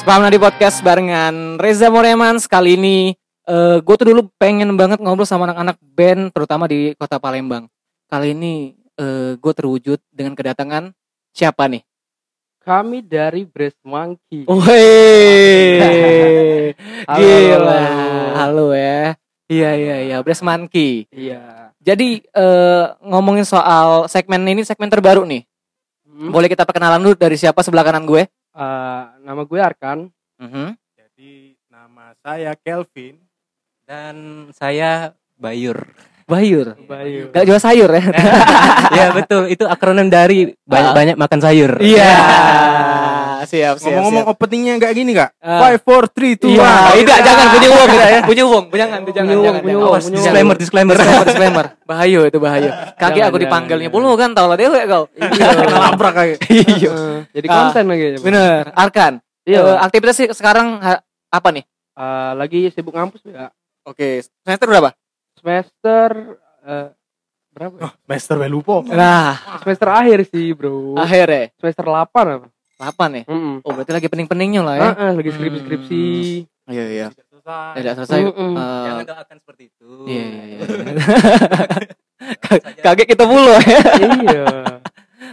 Spam di podcast barengan Reza Moreman Kali ini eh gue tuh dulu pengen banget ngobrol sama anak-anak band Terutama di kota Palembang Kali ini eh gue terwujud dengan kedatangan siapa nih? Kami dari Breast Monkey. Halo, gila, halo. ya. Iya iya iya, Breast Monkey. Iya. Jadi eh ngomongin soal segmen ini segmen terbaru nih. Hmm. Boleh kita perkenalan dulu dari siapa sebelah kanan gue? Eh, nama gue Arkan. Mhm. Jadi nama saya Kelvin. Dan saya Bayur. Bayur. Bayu. Gak jual sayur ya? ya betul, itu akronim dari banyak-banyak makan sayur. Iya. Siap, siap, Ngomong-ngomong openingnya nggak gini nggak? Ah. Five, four, three, two, Iya, one. enggak, jangan punya uang kita ya. Punya uang, jangan, jangan, Punya jangan, uang, jangan. punya uang, Disclaimer, disclaimer. disclaimer, disclaimer. Bahaya itu bahaya. Kaki Jangan, aku dipanggilnya puluh kan tau lah dewe kau. Nabrak kayak. Iya. Eh, jadi Ah, konten lagi. ya. Bener, Arkan. Iya. Eh, aktivitas sih sekarang apa nih? Eh, lagi sibuk ngampus ya. Oke, semester berapa? Semester eh, berapa? ya? Master Belupo. Nah, Semester akhir sih, Bro. akhir ya. Semester 8 apa? 8 ya. Heeh. Oh, berarti lagi pening-peningnya lah ya. Heeh, lagi skripsi-skripsi. Iya, iya. Selesai. Tidak selesai. Mm-mm. Eh, Jangan doakan seperti itu. Iya, iya, iya. Ka- Kaget kita mulu ya. iya.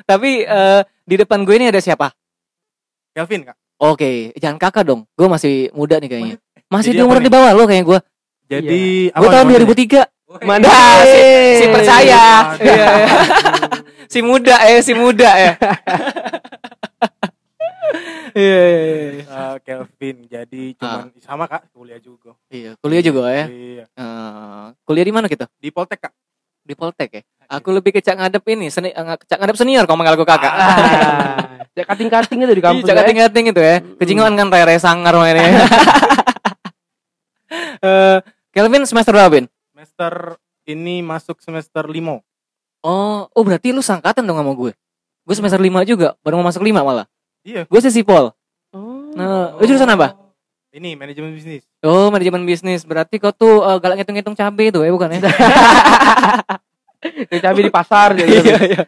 Tapi eh, di depan gue ini ada siapa? Kelvin kak. Oke, jangan kakak dong. Gue masih muda nih kayaknya. Masih Jadi di umur di bawah lo kayaknya gue. Jadi Gue tahun namanya? 2003. Mana? Si, si percaya. Aduh. Iya, iya. si muda ya, si muda ya. Iya, iya, iya. Eh, Kelvin. Jadi cuman sama kak kuliah juga. Iya, kuliah juga ya. Iya. Eh, kuliah di mana kita? Di Poltek kak. Di Poltek ya. Aku lebih ke cak ngadep ini, seni, eh, cak ngadep senior kalau manggil aku kakak. Ah, ya kating-kating itu di kampus. Iya, cak ya. kating-kating itu ya. Kejingan kan rere sangar. Eh, Kelvin semester berapa, Bin? Semester ini masuk semester lima. Oh, oh berarti lu sangkatan dong sama gue. Gue semester 5 juga, baru mau masuk 5 malah. Iya. Gue sih sipol. Oh. Nah, lu jurusan apa? Ini manajemen bisnis. Oh, manajemen bisnis. Berarti kau tuh eh, galak ngitung-ngitung cabe itu ya, bukan ya? Kayak cabai di pasar gitu. iya, iya.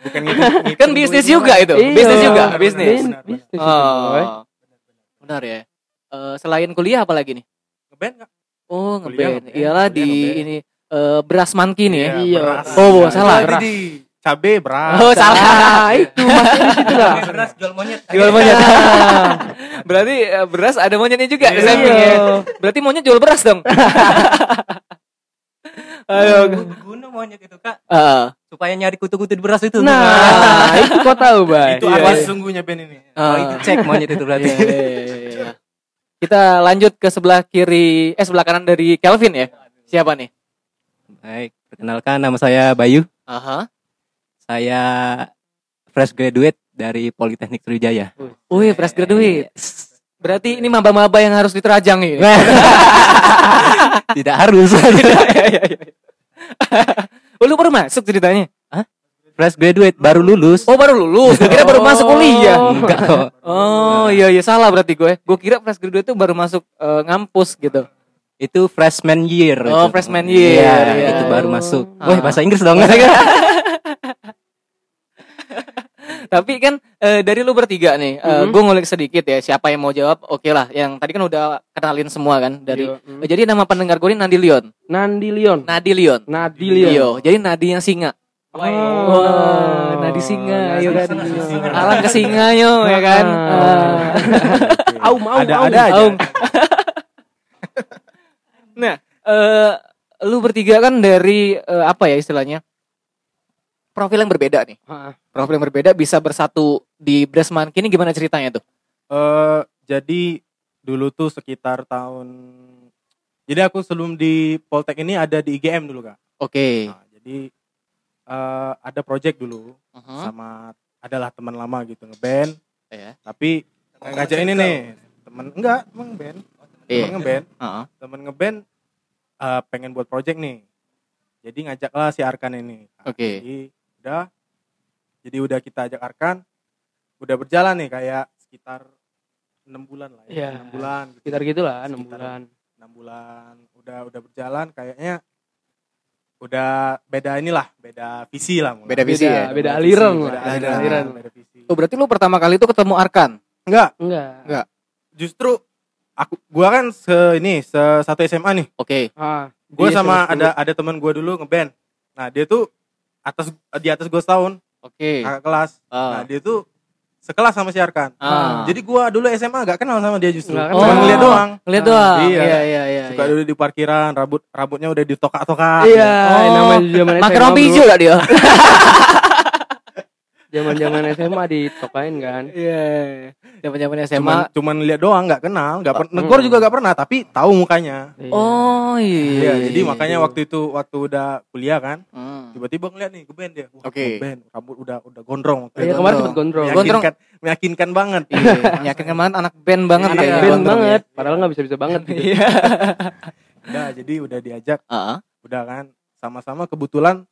Bukan ngitung- Kan ngitung bisnis duit juga itu. Iya, Bisnis juga, bisnis. Benar, benar. Bisnis. Oh. Benar ya. Eh, selain kuliah apa lagi nih? Ngeband kak. Oh, ngeband. Iyalah di ini eh, beras manki nih ya. Iya. beras. Oh, salah. Di cabe beras. Oh, salah. Ah, itu masih di situ lah. Beras jual monyet. Jual monyet. Berarti eh, beras ada monyetnya juga di Iya. samping ya. Berarti monyet jual beras dong. Ayo. Guna monyet itu kak, Eh, supaya nyari kutu-kutu di beras itu. Nah, itu kau tahu, Bay. Itu Iya, apa iya. sesungguhnya band ini? Oh, eh, itu cek monyet itu berarti. iya, iya, iya, iya. Kita lanjut ke sebelah kiri, eh sebelah kanan dari Kelvin ya. Siapa nih? Baik, perkenalkan nama saya Bayu. Aha. Saya fresh graduate dari Politeknik Sriwijaya. Wih, fresh graduate. Berarti ini maba-maba yang harus diterajang ini. Tidak harus. Iya, iya, iya. oh, lu baru masuk ceritanya? fresh graduate baru lulus. Oh, baru lulus. Gua kira baru masuk kuliah. Enggak kok. Oh, iya iya salah berarti gue. Gue kira fresh graduate itu baru masuk eh, ngampus gitu. Itu freshman year. Oh, itu. freshman year, Iya, iya. itu baru masuk. Ah. Wah, bahasa Inggris dong. Tapi kan eh, dari lu bertiga nih, eh, Mhm. gue ngulik sedikit ya. Siapa yang mau jawab? Oke lah. Yang tadi kan udah kenalin semua kan dari. Iya, mm. Eh, jadi nama pendengar gue ini Nadilion. Nandilion. Nadilion. Nadilion. Iya. Jadi nadi yang singa. Oh. Wah, nadi singa, Nadi ya kan. Alang ke singa yo, ya kan. Ah. Ah. Aum, aum, Ada aum. ada aja. Aum. nah, eh lu bertiga kan dari eh, apa ya istilahnya? Profil yang berbeda nih. Ah, Profil yang berbeda bisa bersatu di Bresman. Kini gimana ceritanya tuh? Eh, jadi dulu tuh sekitar tahun jadi aku sebelum di Poltek ini ada di IGM dulu kak. Oke. Nah, jadi eh, ada project dulu Mhm. sama adalah teman lama gitu ngeband. Iya. Tapi ngajak ini nih temen enggak temen ngeband. Iya. Temen ngeband. Heeh. Temen ngeband eh, pengen buat project nih. Jadi ngajaklah si Arkan ini. Nah, Oke. Jadi udah jadi udah kita ajak Arkan udah berjalan nih kayak sekitar enam bulan lah Iya. ya enam bulan gitu. Sekitar gitulah, 6 Sekitar bulan. enam bulan udah udah berjalan kayaknya udah beda inilah beda visi lah mulai. Beda visi Beda- ya. beda visi, aliran beda lah, beda aliran. beda visi Oh, berarti lu pertama kali itu ketemu Arkan. enggak Enggak. justru aku gua kan se ini se satu SMA nih. Oke. Ah, Gue dia sama sama ada ada teman gue dulu ngeband. Nah dia tuh atas di atas gue setahun Oke. kakak kelas. Ah. Nah dia tuh sekelas sama si Arkan. Ah. Jadi gua dulu SMA gak kenal sama dia justru. Nggak Cuma ngeliat doang. Lihat Ah, doang. iya. Iya iya iya. Suka iya. dulu di parkiran, rambut rambutnya udah ditokak-tokak. Iya, Oh, namanya zaman Makan SMA. rompi bro. hijau gak dia? Zaman-zaman SMA ditokain kan. Iya. Zaman-zaman SMA. Cuman cuman lihat doang, nggak kenal, nggak pernah. Hmm. Negor juga nggak pernah, tapi tahu mukanya. Iya. Oh iya. Iya, jadi makanya iya. waktu itu waktu udah kuliah kan, Hmm. tiba-tiba ngeliat nih ngeband dia. Oke. ngeband, rambut udah udah gondrong. Iya, kemarin gondrong. sempat gondrong. Gondrong. Meyakinkan, meyakinkan banget. Iya, meyakinkan banget anak band banget Anak kayaknya. band gondrong banget, padahal nggak bisa-bisa banget gitu. Iya. Udah, jadi udah diajak, Heeh. udah kan, sama-sama kebetulan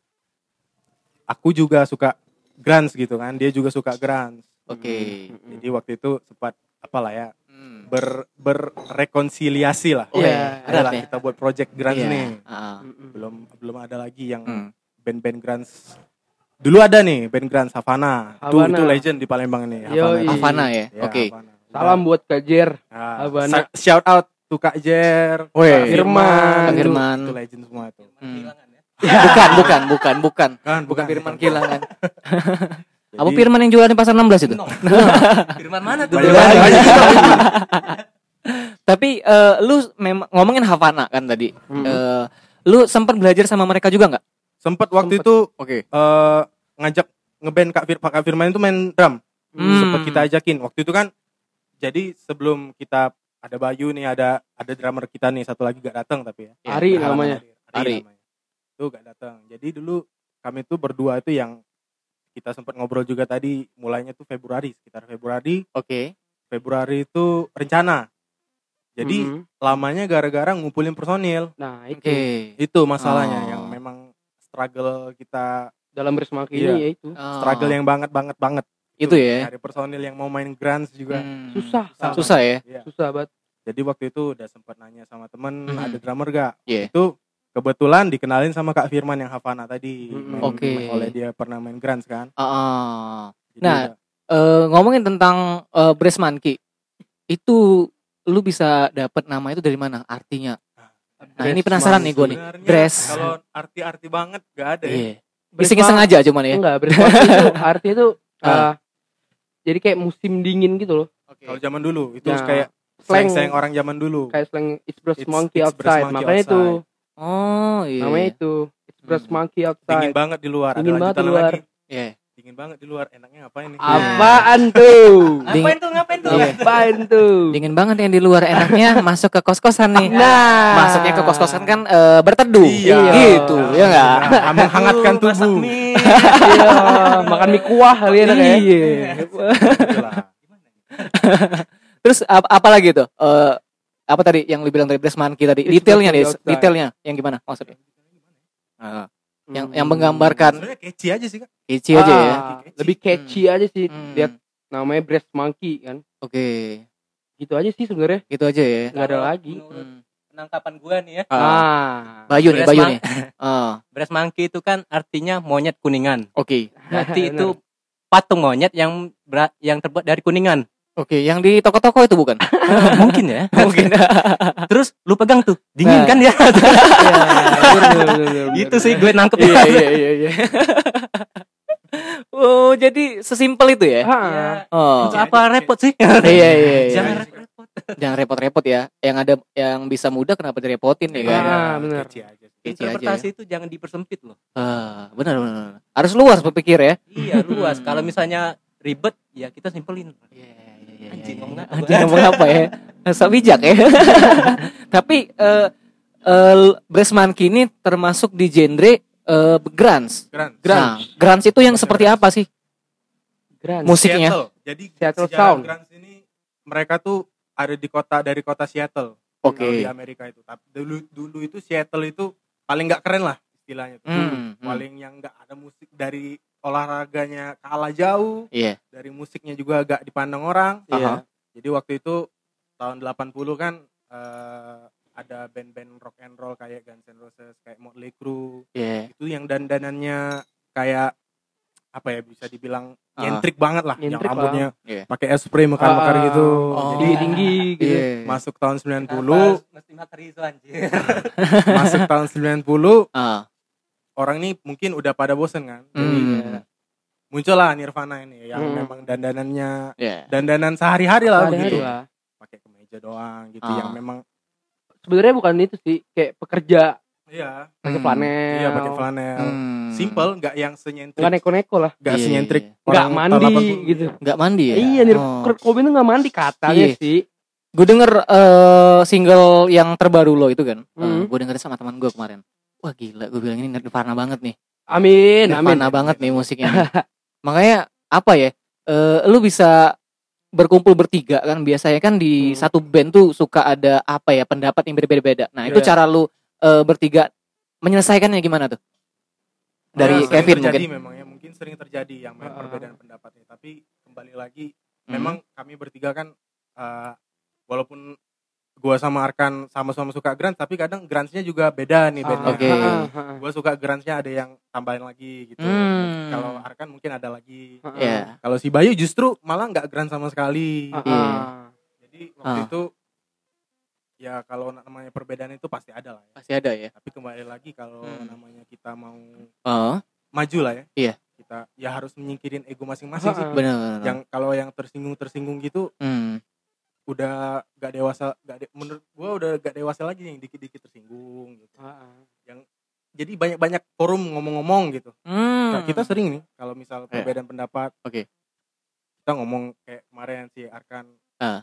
aku juga suka grunge gitu kan, dia juga suka grunge. Oke. Jadi waktu itu sempat apalah ya, Hmm. ber berrekonsiliasi lah. Oh, Iya. berat Adalah ya. kita buat project grunge Iya. nih. Heeh. Belum belum ada lagi yang Hmm. band-band grunge. Dulu ada nih band grunge Havana. Itu Havana. itu legend di Palembang nih. Yoi. Havana ya. Ya, Oke. Havana. Salam buat Kak Jer. Nah, Havana. shout out to Kak Jer. Kak Firman, Kak itu- Firman. Itu, legend semua itu. Hmm. Bukan, bukan, bukan, bukan. Kan Bukan Firman Kilangan. Apa Firman yang jualan di pasar 16 itu? Firman mana tuh? Banyak banyak. Tapi eh, lu memang ngomongin Havana kan tadi. Hmm. Eh, lu sempat belajar sama mereka juga nggak? Sempet waktu Sempet. itu Oke. eh, ngajak ngeband Kak, Fir Kak Firman itu main drum. Hmm. Sempet kita ajakin. Waktu itu kan jadi sebelum kita ada Bayu nih, ada ada drummer kita nih satu lagi gak datang tapi ya. Ari namanya. hadir. Ari. namanya. Itu gak datang. Jadi dulu kami tuh berdua itu yang kita sempat ngobrol juga tadi mulainya tuh Februari sekitar Februari Oke. Februari itu rencana jadi Mm-mm. lamanya gara-gara ngumpulin personil nah itu Oke. itu masalahnya Oh. yang memang struggle kita dalam Rismaki Iya. ini ya itu Oh. struggle yang banget banget banget itu ya. Cari personil yang mau main grunge juga Hmm. susah Susah. Susah ya. Iya. susah banget jadi waktu itu udah sempat nanya sama temen Mhm. ada drummer gak Iya. itu kebetulan dikenalin sama Kak Firman yang Havana tadi Mhm. Main- Oke. main- oleh dia pernah main grunge kan Ah, ah. Jadi Nah, udah- Eh, ngomongin tentang eh, Brass Monkey, itu lu bisa dapat nama itu dari mana? Artinya? Nah, ini penasaran nih gue nih. Dress. kalau arti-arti banget gak ada ya Iya. Iseng-iseng aja cuman ya. enggak Rismaki itu artinya itu Ah. eh, jadi kayak musim dingin gitu loh kalau zaman dulu itu Ya, kayak slang slang orang zaman dulu kayak slang it's It's- monkey it's outside monkey makanya itu Oh, iya. namanya itu it's brush Hmm. monkey dingin outside banget di luar Dingin ada banget di luar. lagi Iya. dingin banget di luar enaknya apa ini apaan tuh Dingin, tuh ngapain tuh? Iya. apaan tuh dingin banget yang di luar enaknya masuk ke kos-kosan nih. nah Masuknya ke kos-kosan kan eh, berteduh. Iya. Gitu, ya enggak? Nah, menghangatkan tubuh iya makan mie kuah kali enak ya Iya. Itulah. Terus apa, apa lagi tuh? Eh, apa tadi yang lu bilang tadi Brass Monkey tadi? It's Detailnya nih, detailnya yang gimana maksudnya? Ah, yang Hmm. yang menggambarkan sebenarnya catchy aja sih kak kece aja ya. Ah, lebih catchy aja sih Hmm. lihat namanya breast monkey kan Oke, gitu aja sih sebenarnya gitu aja ya. nggak ada lagi Hmm. penangkapan gua nih ya. Ah, ah Bayu nih, Bayu nih. Ah, Brass monkey itu kan artinya monyet kuningan. Oke, Berarti Bener. itu patung monyet yang berat, yang terbuat dari kuningan. Oke. Yang di toko-toko itu bukan? Mungkin ya. Mungkin. Terus lu pegang tuh, dingin Nah. kan ya? Iya, bener, bener, bener, bener. itu sih gue nangkep iya, iya, iya, iya. oh, jadi sesimpel itu ya? Ah, Oh. Untuk apa repot sih? iya, iya, iya. Jangan repot. Jangan repot-repot ya. Yang ada yang bisa mudah kenapa direpotin ya kan? Ah, bener. catchy aja ya. Interpretasi itu jangan dipersempit loh. Ah, benar benar. Harus luas berpikir ya. Iya luas. Kalau misalnya ribet, ya kita simpelin. Iya, Anjing, ngomong apa? Anjing ngomong apa ya? Sok bijak ya. Tapi eh eh Brass Monkey ini termasuk di genre eh grunge. Grunge. Nah, grunge itu yang seperti apa sih? Grand. Musiknya. Seattle. Jadi Seattle Sound. grunge ini mereka tuh ada di kota dari kota Seattle. Oke. Kalau di Amerika itu. Tapi dulu dulu itu Seattle itu paling nggak keren lah istilahnya. tuh. Hmm, hmm. Paling yang nggak ada musik dari olahraganya kalah jauh, Iya. dari musiknya juga gak dipandang orang. Aha. Jadi waktu itu tahun 80 kan eh, ada band-band rock and roll kayak Guns N' Roses, kayak Motley Crue. Iya. Itu yang dandanannya kayak apa ya bisa dibilang Ah. nyentrik banget lah yang Nyentrik lah. rambutnya Iya. pakai spray mekar-mekar Ah, gitu Oh. jadi tinggi tinggi gitu Iya. masuk tahun 90 mesti materi itu anjir. masuk tahun 90 Ah. Orang ini mungkin udah pada bosen kan jadi Hmm. muncullah Nirvana ini yang Hmm. memang dandanannya Iya. dandanan sehari-hari lah Sehari-hari begitu lah. pakai kemeja doang gitu Ah. yang memang sebenarnya bukan itu sih kayak pekerja iya pakai Hmm. flanel iya pakai flanel Hmm. simple nggak yang senyentrik nggak neko-neko lah nggak Iya, senyentrik iya. nggak mandi tahun 80. gitu Nggak mandi ya? iya nih Oh. Kurt Cobain tuh nggak mandi katanya Iya. sih Gue denger eh, single yang terbaru lo itu kan. Hmm. gue dengerin sama teman gue kemarin. Wah gila, gue bilang ini Nirvana banget nih. amin amin Nirvana banget nih musiknya. nih. Makanya apa ya? eh, lu bisa berkumpul bertiga kan biasanya kan di Hmm. satu band tuh suka ada apa ya pendapat yang berbeda-beda. Nah itu Iya. cara lu eh, bertiga menyelesaikannya gimana tuh? Dari Ah, sering Kevin terjadi mungkin. memang ya mungkin sering terjadi yang Ah. perbedaan pendapatnya tapi kembali lagi Hmm. memang kami bertiga kan eh, walaupun gua sama Arkan sama-sama suka grunge tapi kadang grunge-nya juga beda nih bandnya. Oke. Ah, ah, ah. Gua suka grunge-nya ada yang tambahin lagi gitu. Hmm. Kalau Arkan mungkin ada lagi. Ah, ah. Iya. Kalau si Bayu justru malah nggak grunge sama sekali. Ah, Iya. ah. Jadi waktu Ah. itu ya kalau namanya perbedaan itu pasti ada lah ya. Pasti ada ya. Tapi kembali lagi kalau Hmm. namanya kita mau Oh, maju lah ya. Iya. Kita ya harus menyingkirin ego masing-masing sih. Ah, ah. benar. Yang kalau yang tersinggung tersinggung gitu Hmm. Udah gak dewasa, gak de- menurut gua udah gak dewasa lagi yang dikit-dikit tersinggung gitu. Ah, ah. Jadi banyak-banyak forum ngomong-ngomong gitu. Hmm. Nah, kita sering nih kalau misal Iya. perbedaan pendapat. Oke. Kita ngomong kayak kemarin si Arkan. Ah.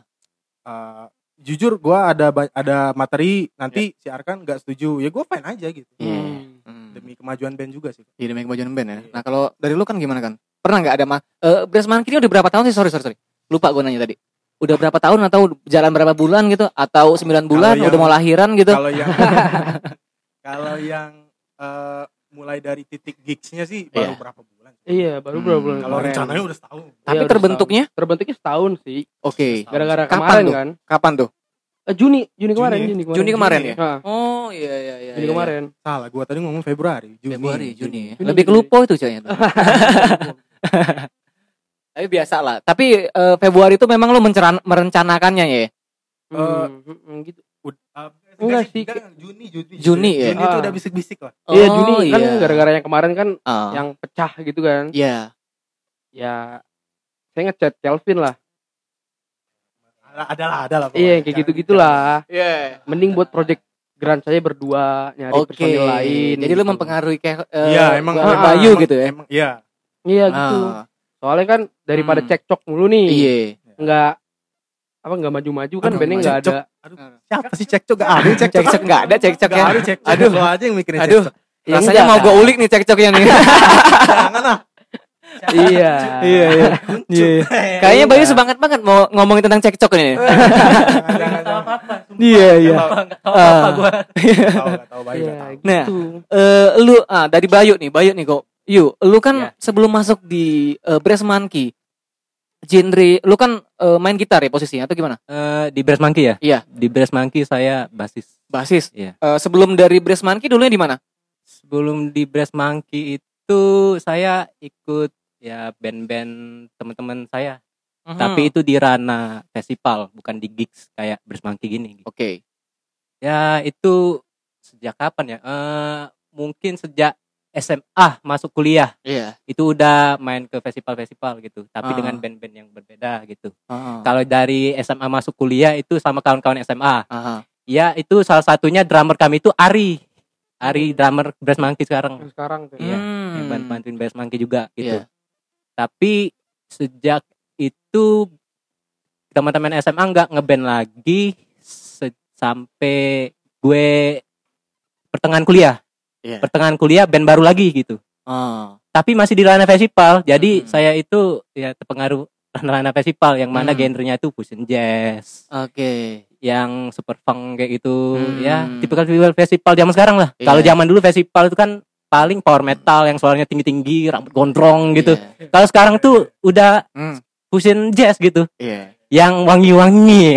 eh, jujur gua ada ada materi nanti si Arkan nggak setuju ya gue fine aja gitu Iya. Hmm. Hmm. demi kemajuan band juga sih Iya demi kemajuan band ya. Iya. Nah kalau dari lu kan gimana kan? Pernah nggak ada ma eh Brass Monkey ini udah berapa tahun sih? Sorry sorry sorry. Lupa gue nanya tadi. Udah berapa tahun atau jalan berapa bulan gitu? Atau 9 bulan yang- udah mau lahiran gitu? kalau yang kalau yang eh, mulai dari titik gigsnya sih baru Iya. berapa bulan iya baru Hmm. berapa bulan kalau rencananya udah setahun Tapi Iya, udah terbentuknya terbentuknya setahun sih oke. gara-gara Kapan kemarin tuh? kan Kapan tuh? Eh, Juni Juni kemarin Juni. Juni kemarin Juni kemarin ya? Ah, Oh iya iya iya. Juni iya. kemarin salah gua tadi ngomong Februari Juni Februari, Juni. ya. Juni, Lebih kelupo itu tuh. Tapi biasa lah. Tapi eh, Februari itu memang lu menceran- merencanakannya ya? Hmm, hmm, gitu Ud- ah, Enggak sih. enggak, Juni Juni Juni ya? Juni itu Ah. udah bisik-bisik lah Iya Oh, Juni kan iya. gara-gara yang kemarin kan Ah. yang pecah gitu kan Iya. ya saya ngechat Kelvin lah ada ada lah ada lah iya kayak gitu gitulah Iya. mending buat project grand saya berdua nyari Oke. personil lain Jadi lu gitu. mempengaruhi kayak eh, Iya emang Bayu emang- gitu ya. emang- iya iya gitu Ah. Soalnya kan daripada Hmm. cekcok mulu nih Iya. nggak apa nggak maju-maju kan Aduh, bandnya nggak cekcok. ada Aduh, siapa sih cekcok gak ada cekcok Cekcok nggak ada cekcok ya. Aduh. lo aja yang mikirin Aduh. cekcok Ya Rasanya enggak mau gue ulik nih cekcoknya nih. jangan lah iya Iya iya. Iya. Kayaknya Bayu semangat banget mau ngomongin tentang cekcok ini. jangan jangan apa-apa. Iya iya. Enggak tahu apa Ah. gua. tahu gak tahu bayu Iya, tahu Nah. gitu Eh lu ah dari Bayu nih, Bayu nih kok. Yuk, lu kan Iya. sebelum masuk di eh, Brass Monkey genre lu kan eh, main gitar ya posisinya atau gimana? Eh, di Brass Monkey ya? Iya. Di Brass Monkey saya basis. Basis. Iya. Eh, sebelum dari Brass Monkey dulunya di mana? Sebelum di Brass Monkey itu saya ikut ya band-band teman-teman saya. Mhm. Tapi itu di ranah festival, bukan di gigs kayak Brass Monkey gini. Oke. Ya itu sejak kapan ya? Eh mungkin sejak SMA masuk kuliah Iya. itu udah main ke festival-festival gitu. Tapi Ah. dengan band-band yang berbeda gitu. Heeh. Kalau dari SMA masuk kuliah itu sama kawan-kawan SMA. Aha. Ya itu salah satunya drummer kami itu Ari. Ari drummer Brass Monkey sekarang. sekarang tuh Iya, Hmm. yang bantuin Brass Monkey juga gitu. Iya. Tapi sejak itu teman-teman SMA nggak ngeband lagi sampai gue pertengahan kuliah. Iya. Pertengahan kuliah band baru lagi gitu. Oh. Tapi masih di ranah festival. Jadi Hmm. saya itu ya terpengaruh ranah-ranah festival yang mana Hmm. genrenya itu fusion jazz, Oke. yang super funk kayak gitu Hmm. ya tipikal festival festival zaman sekarang lah Iya. kalau zaman dulu festival itu kan paling power metal yang suaranya tinggi-tinggi rambut gondrong gitu Iya. kalau sekarang tuh udah Hmm. fusion jazz gitu Iya. yang wangi-wangi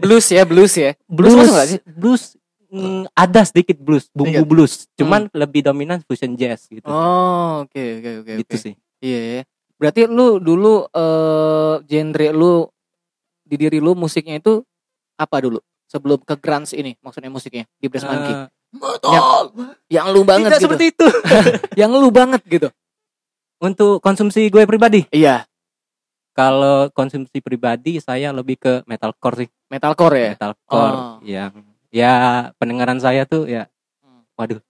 Blues ya, blues ya. blues sih? blues mm, ada sedikit blues bumbu blues cuman lebih dominan fusion jazz gitu Oh, oke oke oke gitu oke. sih Iya. Berarti lu dulu eh genre lu di diri lu musiknya itu apa dulu? Sebelum ke grunge ini maksudnya musiknya di Brass Monkey. Eh, Yang lu banget tidak gitu. seperti itu. Yang lu banget gitu. Untuk konsumsi gue pribadi. Iya, Kalau konsumsi pribadi saya lebih ke metalcore sih. metalcore ya. Metalcore Oh. yang ya pendengaran saya tuh ya Hmm. waduh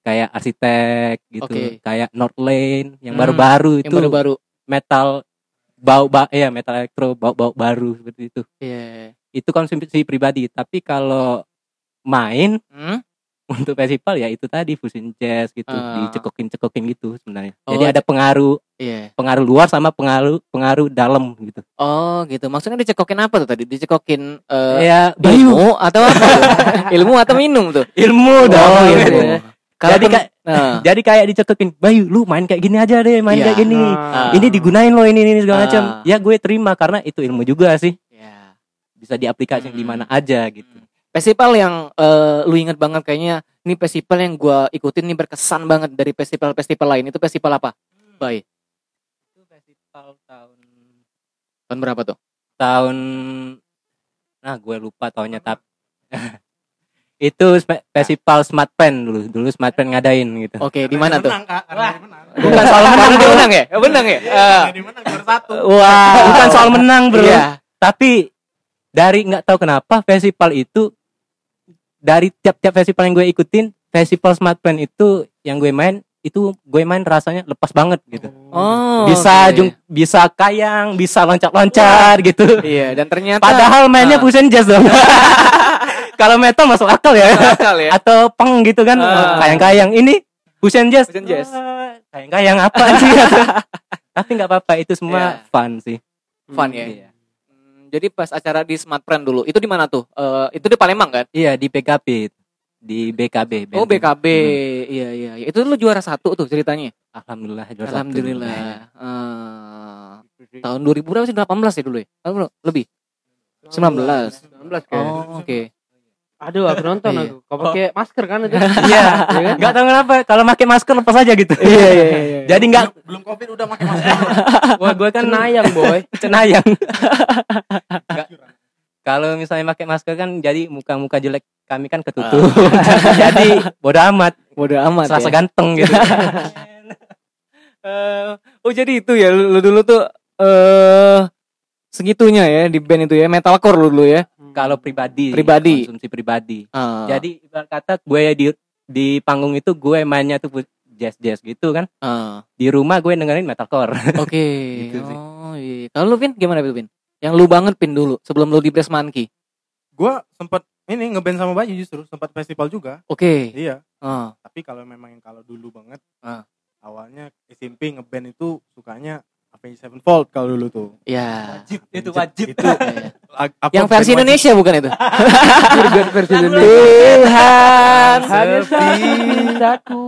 kayak arsitek gitu, Oke. kayak Northlane yang Hmm, baru-baru Yang itu baru-baru. metal bau ba ya metal elektro bau-bau baru seperti itu. Iya. Itu konsumsi pribadi, tapi kalau main Hmm? Untuk festival ya itu tadi fusion jazz gitu, Ah. dicekokin-cekokin gitu sebenarnya. Oh, Jadi ada pengaruh Iya. pengaruh luar sama pengaruh pengaruh dalam gitu. Oh, gitu. Maksudnya dicekokin apa tuh tadi? Dicekokin eh ya ilmu atau apa? ilmu atau minum tuh? ilmu Oh, dong. gitu gitu. ya. Kalau Jadi kayak nah, jadi kayak dicekokin, Bayu lu main kayak gini aja deh, main Iya. kayak gini. Ah. Ini digunain loh ini ini segala Ah. macam. Ya gue terima karena itu ilmu juga sih. ya. Bisa diaplikasikan di Hmm. mana aja gitu. Festival yang eh, lu inget banget kayaknya ini festival yang gua ikutin nih berkesan banget dari festival-festival lain. Itu festival apa? Baik. Itu festival tahun Tahun berapa tuh? tahun nah gue lupa tahunnya tapi itu festival Smart Pen dulu dulu Smart Pen ngadain gitu Oke, di mana tuh? Menang, Kak. Menang. Bukan soal menang, dia menang ya? Eh, Menang ya? Eh, dia menang satu. wah. bukan soal menang bro Iya. tapi dari nggak tahu kenapa festival itu dari tiap-tiap festival yang gue ikutin festival Smart Pen itu yang gue main itu gue main rasanya lepas banget gitu Oh. bisa oke. jung, bisa kayang bisa loncat-loncat gitu Iya, dan ternyata padahal mainnya Ah. fusion jazz dong kalau metal masuk akal ya akal ya. atau peng gitu kan Ah. kayang-kayang ini fusion jazz Fusion jazz. Ah, kayang-kayang apa sih tapi nggak apa-apa itu semua Iya. fun sih Fun ya. iya. Jadi pas acara di Smart Friend dulu, itu di mana tuh? Eh, itu di Palembang kan? iya di PKB di BKB Oh, Benteng. BKB. Hmm. Iya, iya, iya. Itu lu juara satu tuh ceritanya. alhamdulillah juara satu. Alhamdulillah. Eh, tahun 2000 berapa sih? 18 ya dulu ya? Lebih. 19. 19 kayak. Oh, oke. Aduh, aku nonton Iya. aku. Kau pakai masker kan itu? iya nggak tahu kenapa kalau pakai masker lepas aja gitu Iya, iya, iya. jadi nggak Belum, belum covid udah pakai masker. wah gue kan Cenayang, boy. cenayang kalau misalnya pakai masker kan jadi muka-muka jelek kami kan ketutup jadi bodo amat Bodo amat serasa ya. ganteng gitu Eh, oh jadi itu ya lu, lu dulu tuh eh segitunya ya di band itu ya metalcore lu dulu ya. Kalau pribadi Pribadi. konsumsi pribadi Ah, jadi ibarat kata gue di di panggung itu gue mainnya tuh jazz jazz gitu kan ah, di rumah gue dengerin metalcore oke. Gitu sih. oh iya. Kalau lu Vin gimana Pin? Yang lu banget Pin dulu sebelum lu di Brass Monkey. Gua sempat ini ngeband sama Bayu justru sempat festival juga. Oke. Iya. Ah, Tapi kalau memang yang kalau dulu banget, Ah. awalnya SMP ngeband itu sukanya Avenged Sevenfold kalau dulu tuh. ya. itu wajib Itu Iya. ag- apa, Yang versi Indonesia bukan itu? Surga versi Indonesia. Tuhan. Hanya satu. wajib.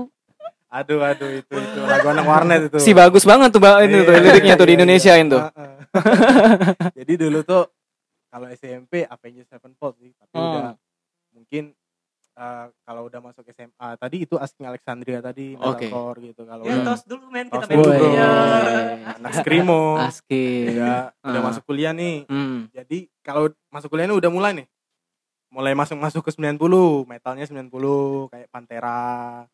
Aduh aduh itu itu lagu anak warnet itu. Si bagus banget tuh itu tuh Iya, liriknya tuh di iya, Indonesia itu. iya. Heeh. Jadi dulu tuh kalau SMP Avenged Sevenfold sih, tapi Hmm. udah mungkin eh, kalau udah masuk SMA tadi itu Asking Alexandria tadi Oke. metalcore gitu kalau ya tos dulu men kita dulu, main bro. Iya. anak skrimo Aski. udah udah Ah. masuk kuliah nih Hmm. jadi kalau masuk kuliah ini udah mulai nih mulai masuk masuk ke 90 metalnya 90 kayak Pantera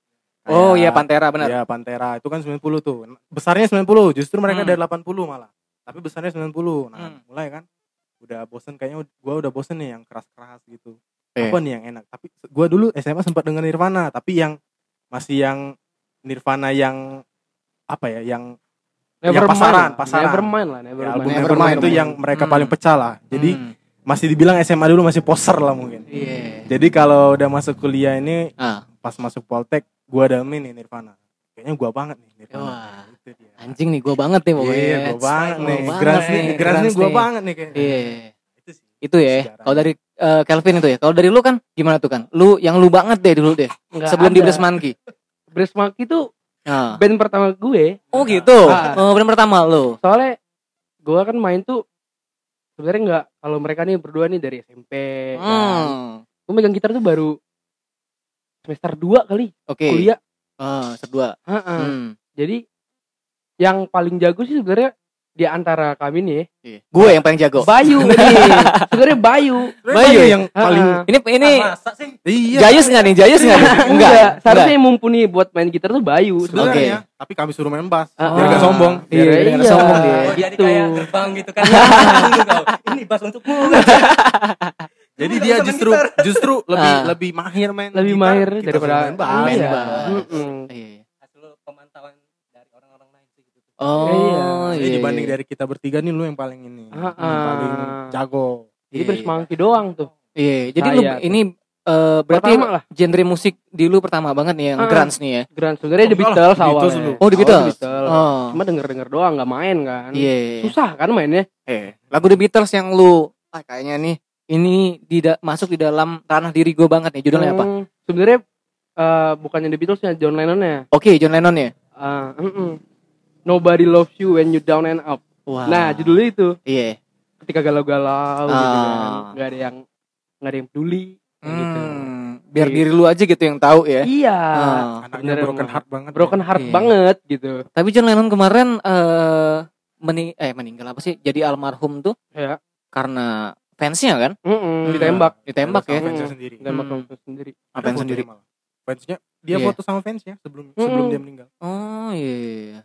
kayak- Oh iya Pantera benar. Iya Pantera itu kan 90 tuh besarnya 90 justru mereka Hmm. dari 80 malah tapi besarnya 90 nah Hmm. mulai kan udah bosen kayaknya gua udah bosen nih yang keras-keras gitu Oke. apa nih yang enak tapi gua dulu SMA sempat dengan Nirvana tapi yang masih yang Nirvana yang apa ya yang Ya, Nevermind pasaran, lah. pasaran. Nevermind lah, ya, Nevermind. album Nevermind. Nevermind itu yang mereka Hmm. paling pecah lah jadi Hmm. masih dibilang SMA dulu masih poser lah mungkin Iya. jadi kalau udah masuk kuliah ini Ah. pas masuk Poltek gua damin nih Nirvana kayaknya gua banget nih Nirvana Wah. itu dia Anjing nih gue banget nih pokoknya. Iya, gua banget nih. Grans nih, Grans nih gua nih. banget nih kayaknya. Iya. Itu ya. Kalau dari eh, Kelvin itu ya. Kalau dari lu kan gimana tuh kan? Lu yang lu banget deh dulu deh. Nggak Sebelum di ada. Brass Monkey. Brass Monkey itu Ah. band pertama gue. Oh gitu. Ah. Oh benar pertama lu. Soalnya gue kan main tuh sebenarnya nggak kalau mereka nih berdua nih dari SMP. kan. Hmm. Gue megang gitar tuh baru semester 2 kali Oke. kuliah. Ah, kedua. Heeh. Hmm. Jadi yang paling jago sih sebenarnya di antara kami nih Gue yang paling jago. Bayu nih sebenarnya Bayu Bayu yang Ah, paling ah. Ini ini masa sih iya Jayus nggak nih? Jayus nggak nih? enggak seharusnya yang mumpuni buat main gitar tuh Bayu sebenarnya tapi kami suruh main bass Ah, biar ah. gak sombong Iya, Iya, biar iya. sombong dia. Oh, jadi Gitu. kayak gerbang gitu kan. Kau. Ini bas untukmu. jadi dia justru justru lebih Ah. lebih mahir main lebih gitar, mahir kita daripada main bass. Main iya. bass. Mm-mm. Iya. Hasil pemantauan dari orang-orang lain sih gitu. Oh, Iya. Jadi iya. dibanding dari kita bertiga nih lu yang paling ini Ah, yang paling jago jadi Iya. bersemangki doang tuh Iya, jadi lu tuh. ini eh, berarti Pertama lah. genre musik di lu pertama banget nih yang Ah. grunge nih ya. Grand sebenarnya The Oh, Beatles The Beatles awalnya dulu. Oh, The Awalnya Beatles. Beatles. Oh. cuma denger denger doang nggak main kan Iya. susah kan mainnya Eh, lagu The Beatles yang lu ah, kayaknya nih ini tidak masuk di dalam ranah diri gue banget nih. Judulnya apa? Hmm, sebenarnya eh, bukannya The Beatles ya John Lennon ya Oke, John Lennon ya. Ah, mm-mm. Nobody loves you when you down and up Wah. nah judulnya itu Iya. ketika galau-galau gitu kan Ah. nggak ada yang nggak ada yang peduli gitu Hmm, biar diri lu aja gitu yang tahu ya. iya Ah. anaknya broken heart banget broken heart Iya. banget gitu Tapi John Lennon kemarin eh meni eh meninggal apa sih? Jadi almarhum tuh ya karena fansnya kan? Mm-mm, Iya. ditembak Ditembak ya. fansnya Hmm. sendiri ditembak Hmm. sama sendiri fotonya sendiri. malah. fansnya dia Iya. foto sama fansnya sebelum sebelum Hmm. dia meninggal Oh iya. iya.